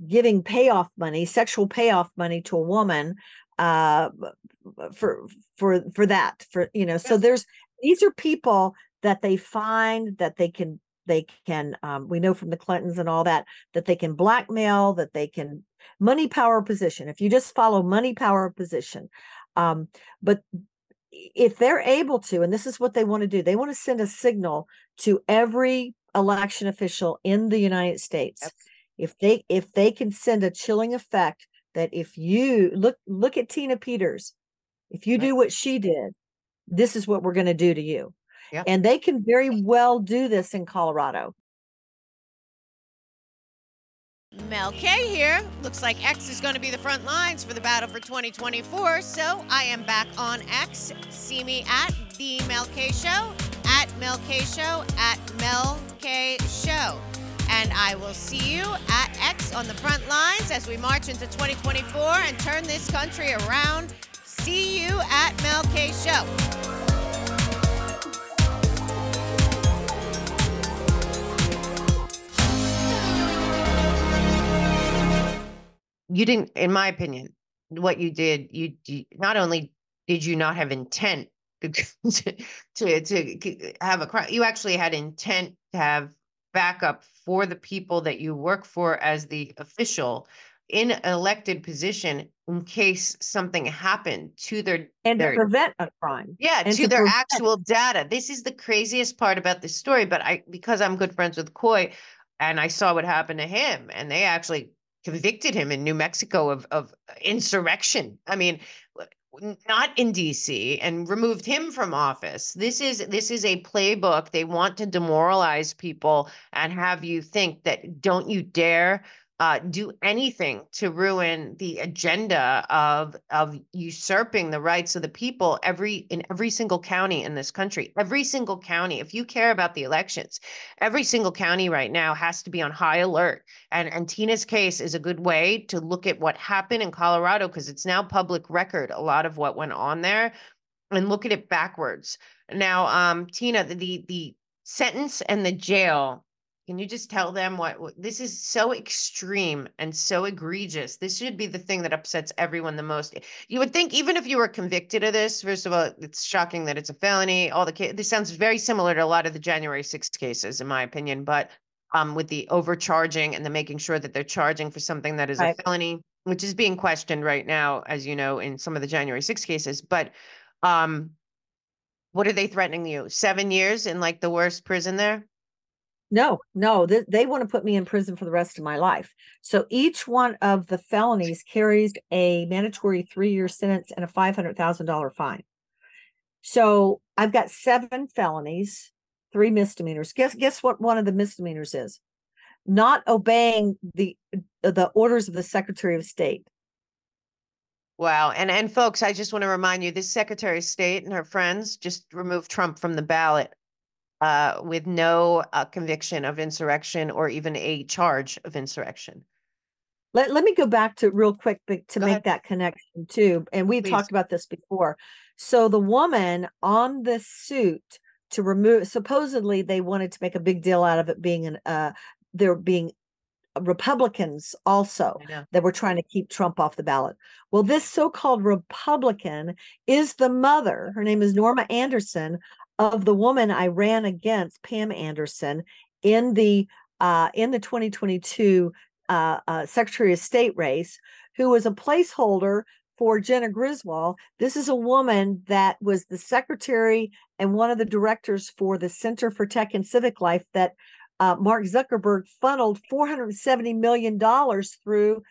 giving payoff money, sexual payoff money to a woman uh for for for that for you know so there's these are people that they find that they can they can um, we know from the clintons and all that that they can blackmail that they can money power position if you just follow money power position um but if they're able to and this is what they want to do they want to send a signal to every election official in the united states Yep. if they if they can send a chilling effect that if you look look at tina peters if you Right. do what she did this is what we're going to do to you Yep. and they can very well do this in colorado Mel K here. Looks like X is going to be the front lines for the battle for 2024. So I am back on X. See me at The Mel K Show, at Mel K Show, at Mel K Show. And I will see you at X on the front lines as we march into 2024 and turn this country around. See you at Mel K Show. you didn't in my opinion what you did you, you not only did you not have intent to to, to have a crime you actually had intent to have backup for the people that you work for as the official in an elected position in case something happened to their and their, to prevent a crime. yeah to, to their prevent- actual data. This is the craziest part about this story but i because i'm good friends with coy and i saw what happened to him and they actually convicted him in new mexico of of insurrection. I mean not in dc and removed him from office. This is this is a playbook. They want to demoralize people and have you think that don't you dare uh, do anything to ruin the agenda of of usurping the rights of the people every in every single county in this country every single county. If you care about the elections every single county right now has to be on high alert. And and Tina's case is a good way to look at what happened in Colorado because it's now public record a lot of what went on there and look at it backwards. Now um Tina the the, the sentence and the jail can you just tell them what, what this is so extreme and so egregious? This should be the thing that upsets everyone the most. You would think even if you were convicted of this, first of all, it's shocking that it's a felony. All the ca- this sounds very similar to a lot of the January 6th cases, in my opinion, but um, with the overcharging and the making sure that they're charging for something that is Right. a felony, which is being questioned right now, as you know, in some of the January 6 cases. But um, what are they threatening you? Seven years in like the worst prison there? No, no, they, they want to put me in prison for the rest of my life. So each one of the felonies carries a mandatory three-year sentence and a five hundred thousand dollar fine. So I've got seven felonies, three misdemeanors. Guess guess what one of the misdemeanors is? Not obeying the the orders of the Secretary of State. Wow. And and folks, I just want to remind you, this Secretary of State and her friends just removed Trump from the ballot uh, with no uh, conviction of insurrection or even a charge of insurrection. Let, let me go back to real quick to Go make ahead. that connection too. And we've talked about this before. So the woman on the suit to remove supposedly they wanted to make a big deal out of it being an uh there being Republicans also that were trying to keep Trump off the ballot. Well, this so-called Republican is the mother. Her name is Norma Anderson of the woman I ran against, Pam Anderson, in the uh, in the 2022 uh, uh, Secretary of State race, who was a placeholder for Jena Griswold. This is a woman that was the secretary and one of the directors for the Center for Tech and Civic Life that uh, Mark Zuckerberg funneled $470 million through.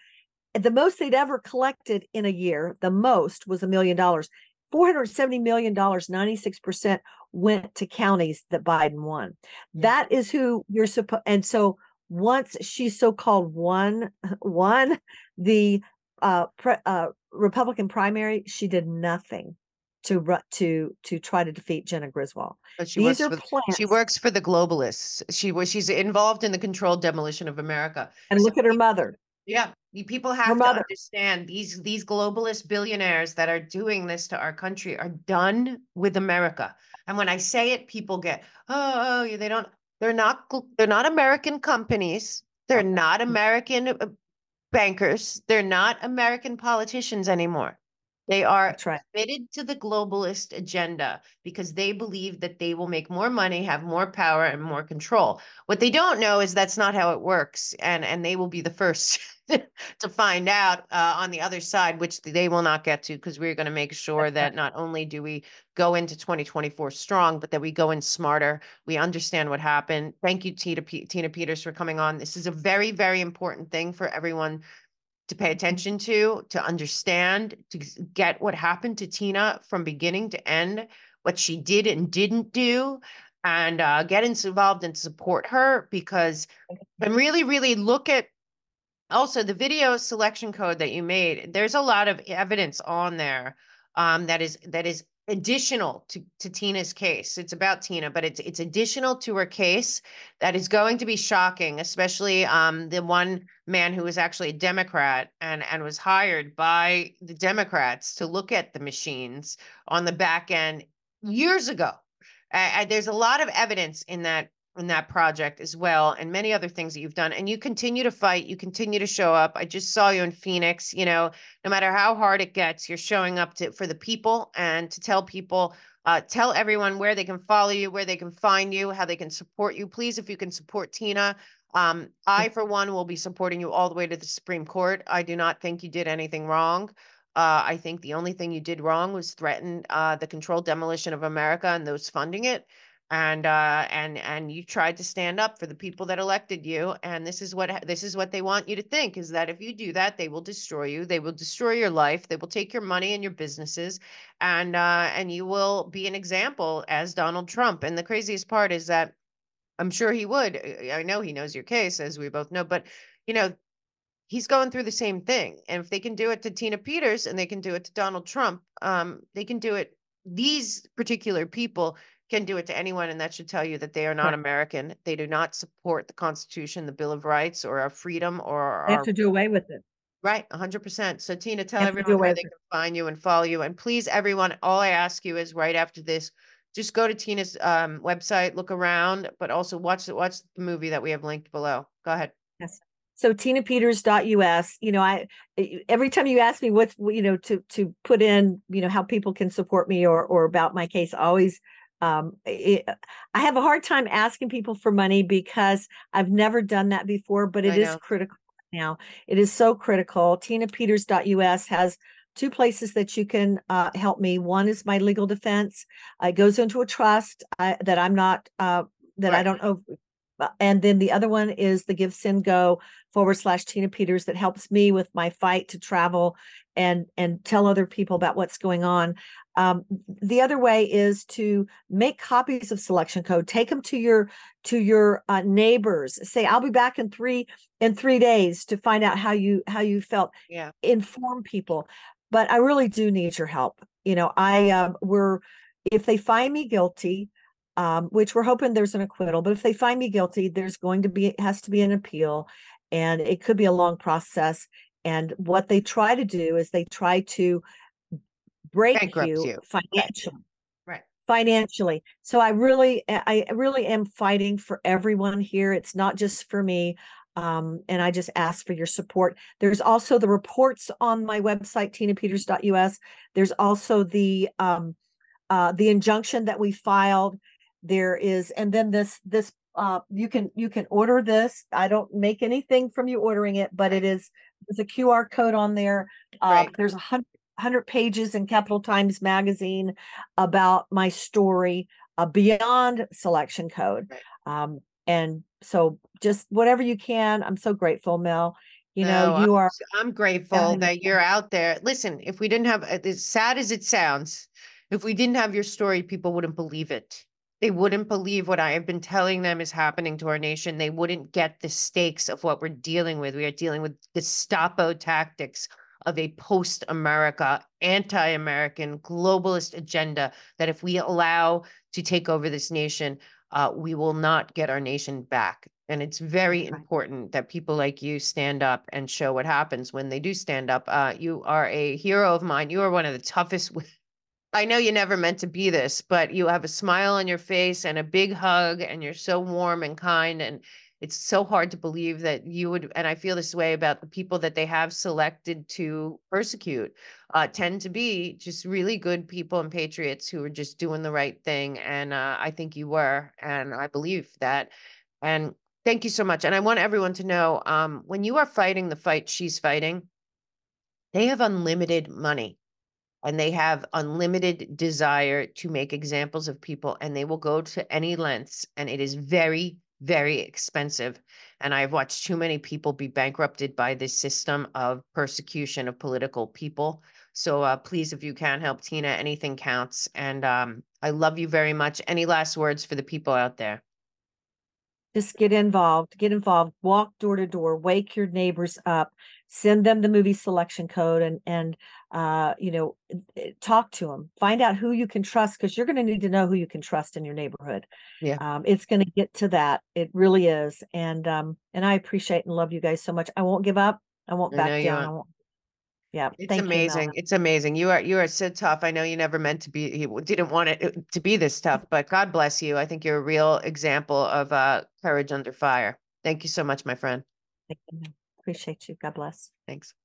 The most they'd ever collected in a year, the most was a million dollars. $470 million, 96% went to counties that Biden won. Yeah. That is who you're supposed, and so once she so-called won, won the uh, pre- uh, Republican primary, she did nothing to to to try to defeat Jena Griswold. But she These works are for, plants. she works for the globalists. She was she's involved in the controlled demolition of America. And So look at her peop- mother. Yeah, people have to mother. understand these these globalist billionaires that are doing this to our country are done with America. And when I say it, people get, oh, yeah, they don't. They're not. They're not American companies. They're not American uh, bankers. They're not American politicians anymore. They are right. committed to the globalist agenda because they believe that they will make more money, have more power, and more control. What they don't know is that's not how it works, and and they will be the first to find out uh, on the other side, which they will not get to because we're going to make sure that not only do we go into 2024 strong, but that we go in smarter. We understand what happened. Thank you, Tina, Pe- Tina Peters, for coming on. This is a very, very important thing for everyone to pay attention to, to understand, to get what happened to Tina from beginning to end, what she did and didn't do, and uh, get involved and support her because, and really, really look at also the video selection code that you made. There's a lot of evidence on there um, that is that is additional to, to Tina's case. It's about Tina, but it's it's additional to her case that is going to be shocking, especially um the one man who was actually a Democrat and and was hired by the Democrats to look at the machines on the back end years ago. Uh, there's a lot of evidence in that in that project as well and many other things that you've done and you continue to fight you continue to show up. I just saw you in phoenix you know no matter how hard it gets you're showing up to for the people and to tell people uh, tell everyone where they can follow you where they can find you how they can support you. Please if you can support tina um, i for one will be supporting you all the way to the supreme court. I do not think you did anything wrong. Uh, I think the only thing you did wrong was threaten uh, the controlled demolition of America and those funding it and uh, and and you tried to stand up for the people that elected you and this is what this is what they want you to think is that if you do that they will destroy you they will destroy your life they will take your money and your businesses and uh, and you will be an example as Donald Trump and the craziest part is that I'm sure he would I know he knows your case as we both know but you know he's going through the same thing and if they can do it to Tina Peters and they can do it to Donald Trump um, they can do it these particular people can do it to anyone, and that should tell you that they are not right. American. They do not support the Constitution, the Bill of Rights, or our freedom, or they have to do away with it. Right, 100%. So, Tina, tell everyone where they can find you and follow you. And please, everyone, all I ask you is right after this, just go to Tina's um, website, look around, but also watch the, watch the movie that we have linked below. Go ahead. Yes. So tinapeters.us, you know, I every time you ask me what's you know to to put in, you know, how people can support me or or about my case, I always um, it, I have a hard time asking people for money because I've never done that before, but it is critical now. It is so critical. TinaPeters.us has two places that you can uh, help me. One is my legal defense. Uh, it goes into a trust uh, that I'm not uh, that right. I don't know. Uh, and then the other one is the Give Send Go forward slash Tina Peters that helps me with my fight to travel and and tell other people about what's going on. Um, the other way is to make copies of selection code, take them to your to your uh, neighbors. Say, "I'll be back in three in three days to find out how you how you felt." Yeah, inform people. But I really do need your help. You know, I um, we're if they find me guilty, um, which we're hoping there's an acquittal, but if they find me guilty, there's going to be has to be an appeal, and it could be a long process. And what they try to do is they try to break you, you. financially. Right. Financially. So I really, I really am fighting for everyone here. It's not just for me. Um, and I just ask for your support. There's also the reports on my website, tinapeters.us. There's also the um, uh, the injunction that we filed. There is, and then this this uh, you can you can order this. I don't make anything from you ordering it, but it is there's a QR code on there. Uh, right. There's a hundred 100 pages in Capital Times Magazine about my story uh, beyond selection code. Um, and so just whatever you can. I'm so grateful, Mel. You know, no, you I'm, are. I'm grateful that you're out there. Listen, if we didn't have, as sad as it sounds, if we didn't have your story, people wouldn't believe it. They wouldn't believe what I have been telling them is happening to our nation. They wouldn't get the stakes of what we're dealing with. We are dealing with Gestapo tactics of a post America, anti American, globalist agenda that if we allow to take over this nation, uh, we will not get our nation back. And it's very important that people like you stand up and show what happens when they do stand up. Uh, you are a hero of mine. You are one of the toughest. I know you never meant to be this, but you have a smile on your face and a big hug, and you're so warm and kind. And it's so hard to believe that you would and i feel this way about the people that they have selected to persecute uh, tend to be just really good people and patriots who are just doing the right thing and uh, i think you were and i believe that and thank you so much and i want everyone to know um, when you are fighting the fight she's fighting they have unlimited money and they have unlimited desire to make examples of people and they will go to any lengths and it is very very expensive. And I've watched too many people be bankrupted by this system of persecution of political people. So uh, please, if you can help Tina, anything counts. And um, I love you very much. Any last words for the people out there? Just get involved, get involved, walk door to door, wake your neighbors up, send them the movie selection code and and uh, you know eh, talk to them find out who you can trust because you're going to need to know who you can trust in your neighborhood Yeah. um, it's going to get to that it really is and um and i appreciate and love you guys so much i won't give up i won't back down won't. I won't, yeah It's thank amazing. you It's amazing. You are you are so tough. I know you never meant to be. You didn't want it uh, to be this tough, but God bless you. I think you're a real example of uh, courage under fire. Thank you so much, my friend. Appreciate you god bless Thanks.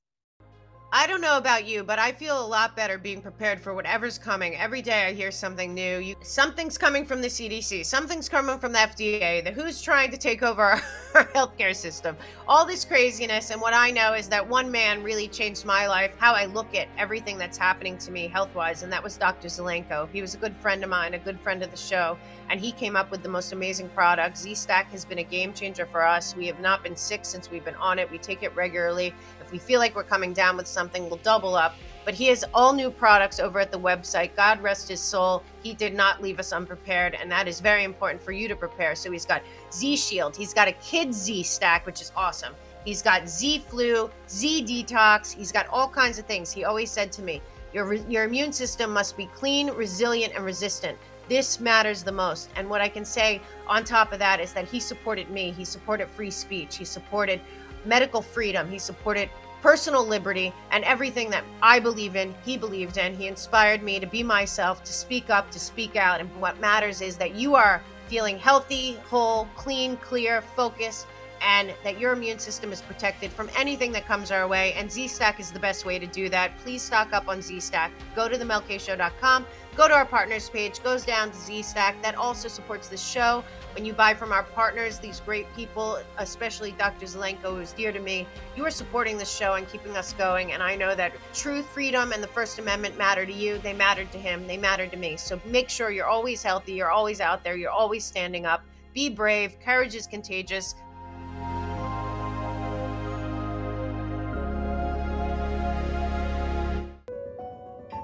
I don't know about you, but I feel a lot better being prepared for whatever's coming. Every day I hear something new. You, something's coming from the CDC, something's coming from the FDA, the who's trying to take over our, our healthcare system. All this craziness, and what I know is that one man really changed my life, how I look at everything that's happening to me health wise, and that was Dr. Zelenko. He was a good friend of mine, a good friend of the show, and he came up with the most amazing product. Z Stack has been a game changer for us. We have not been sick since we've been on it. We take it regularly. We feel like we're coming down with something, we'll double up. But he has all new products over at the website. God rest his soul. He did not leave us unprepared, and that is very important for you to prepare. So he's got Z Shield, he's got a Kid Z Stack, which is awesome. He's got Z Flu, Z Detox. He's got all kinds of things. He always said to me, your, your immune system must be clean, resilient, and resistant. This matters the most. And what I can say on top of that is that he supported me. He supported free speech. He supported medical freedom. He supported personal liberty and everything that I believe in, he believed in. He inspired me to be myself, to speak up, to speak out. And what matters is that you are feeling healthy, whole, clean, clear, focused, and that your immune system is protected from anything that comes our way. And Z Stack is the best way to do that. Please stock up on Z Stack. Go to themelkshow.com, go to our partners page, goes down to Z Stack. That also supports the show. When you buy from our partners, these great people, especially Dr. Zelenko, who's dear to me, you are supporting the show and keeping us going. And I know that truth, freedom, and the First Amendment matter to you. They mattered to him. They mattered to me. So make sure you're always healthy. You're always out there. You're always standing up. Be brave. Courage is contagious.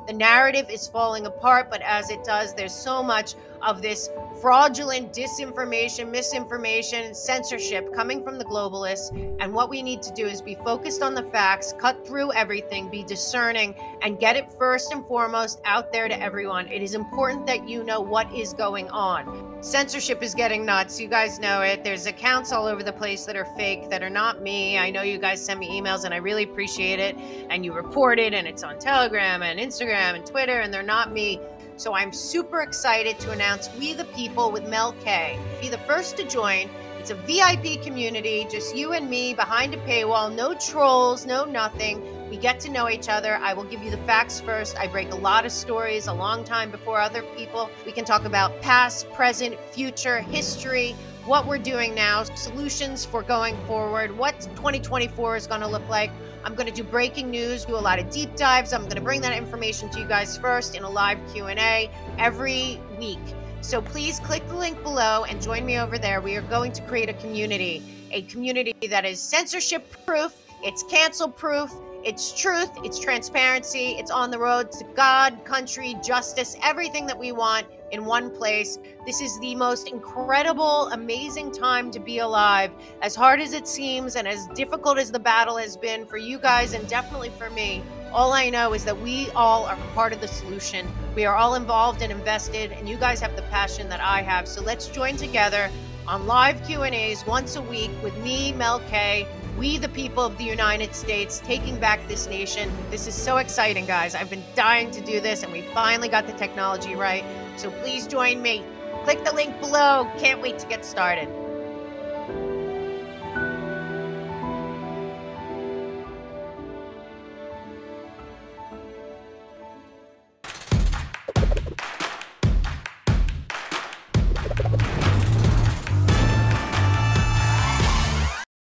The narrative is falling apart, but as it does, there's so much of this fraudulent disinformation, misinformation, censorship coming from the globalists. And what we need to do is be focused on the facts, cut through everything, be discerning, and get it first and foremost out there to everyone. It is important that you know what is going on. Censorship is getting nuts. You guys know it. There's accounts all over the place that are fake, that are not me. I know you guys send me emails and I really appreciate it. And you report it, and it's on Telegram and Instagram and Twitter, and they're not me. So I'm super excited to announce We the People with Mel K. Be the first to join. It's a VIP community, just you and me behind a paywall, no trolls, no nothing. We get to know each other. I will give you the facts first. I break a lot of stories a long time before other people. We can talk about past, present, future, history, what we're doing now, solutions for going forward, what 2024 is going to look like. I'm going to do breaking news, do a lot of deep dives. I'm going to bring that information to you guys first in a live Q&A every week. So please click the link below and join me over there. We are going to create a community, a community that is censorship proof, it's cancel proof, it's truth, it's transparency, it's on the road to God, country, justice, everything that we want in one place. This is the most incredible, amazing time to be alive. As hard as it seems and as difficult as the battle has been for you guys and definitely for me, all I know is that we all are part of the solution. We are all involved and invested and you guys have the passion that I have. So let's join together on live Q&As once a week with me, Mel K, we the people of the United States taking back this nation. This is so exciting, guys. I've been dying to do this and we finally got the technology right. So please join me. Click the link below. Can't wait to get started.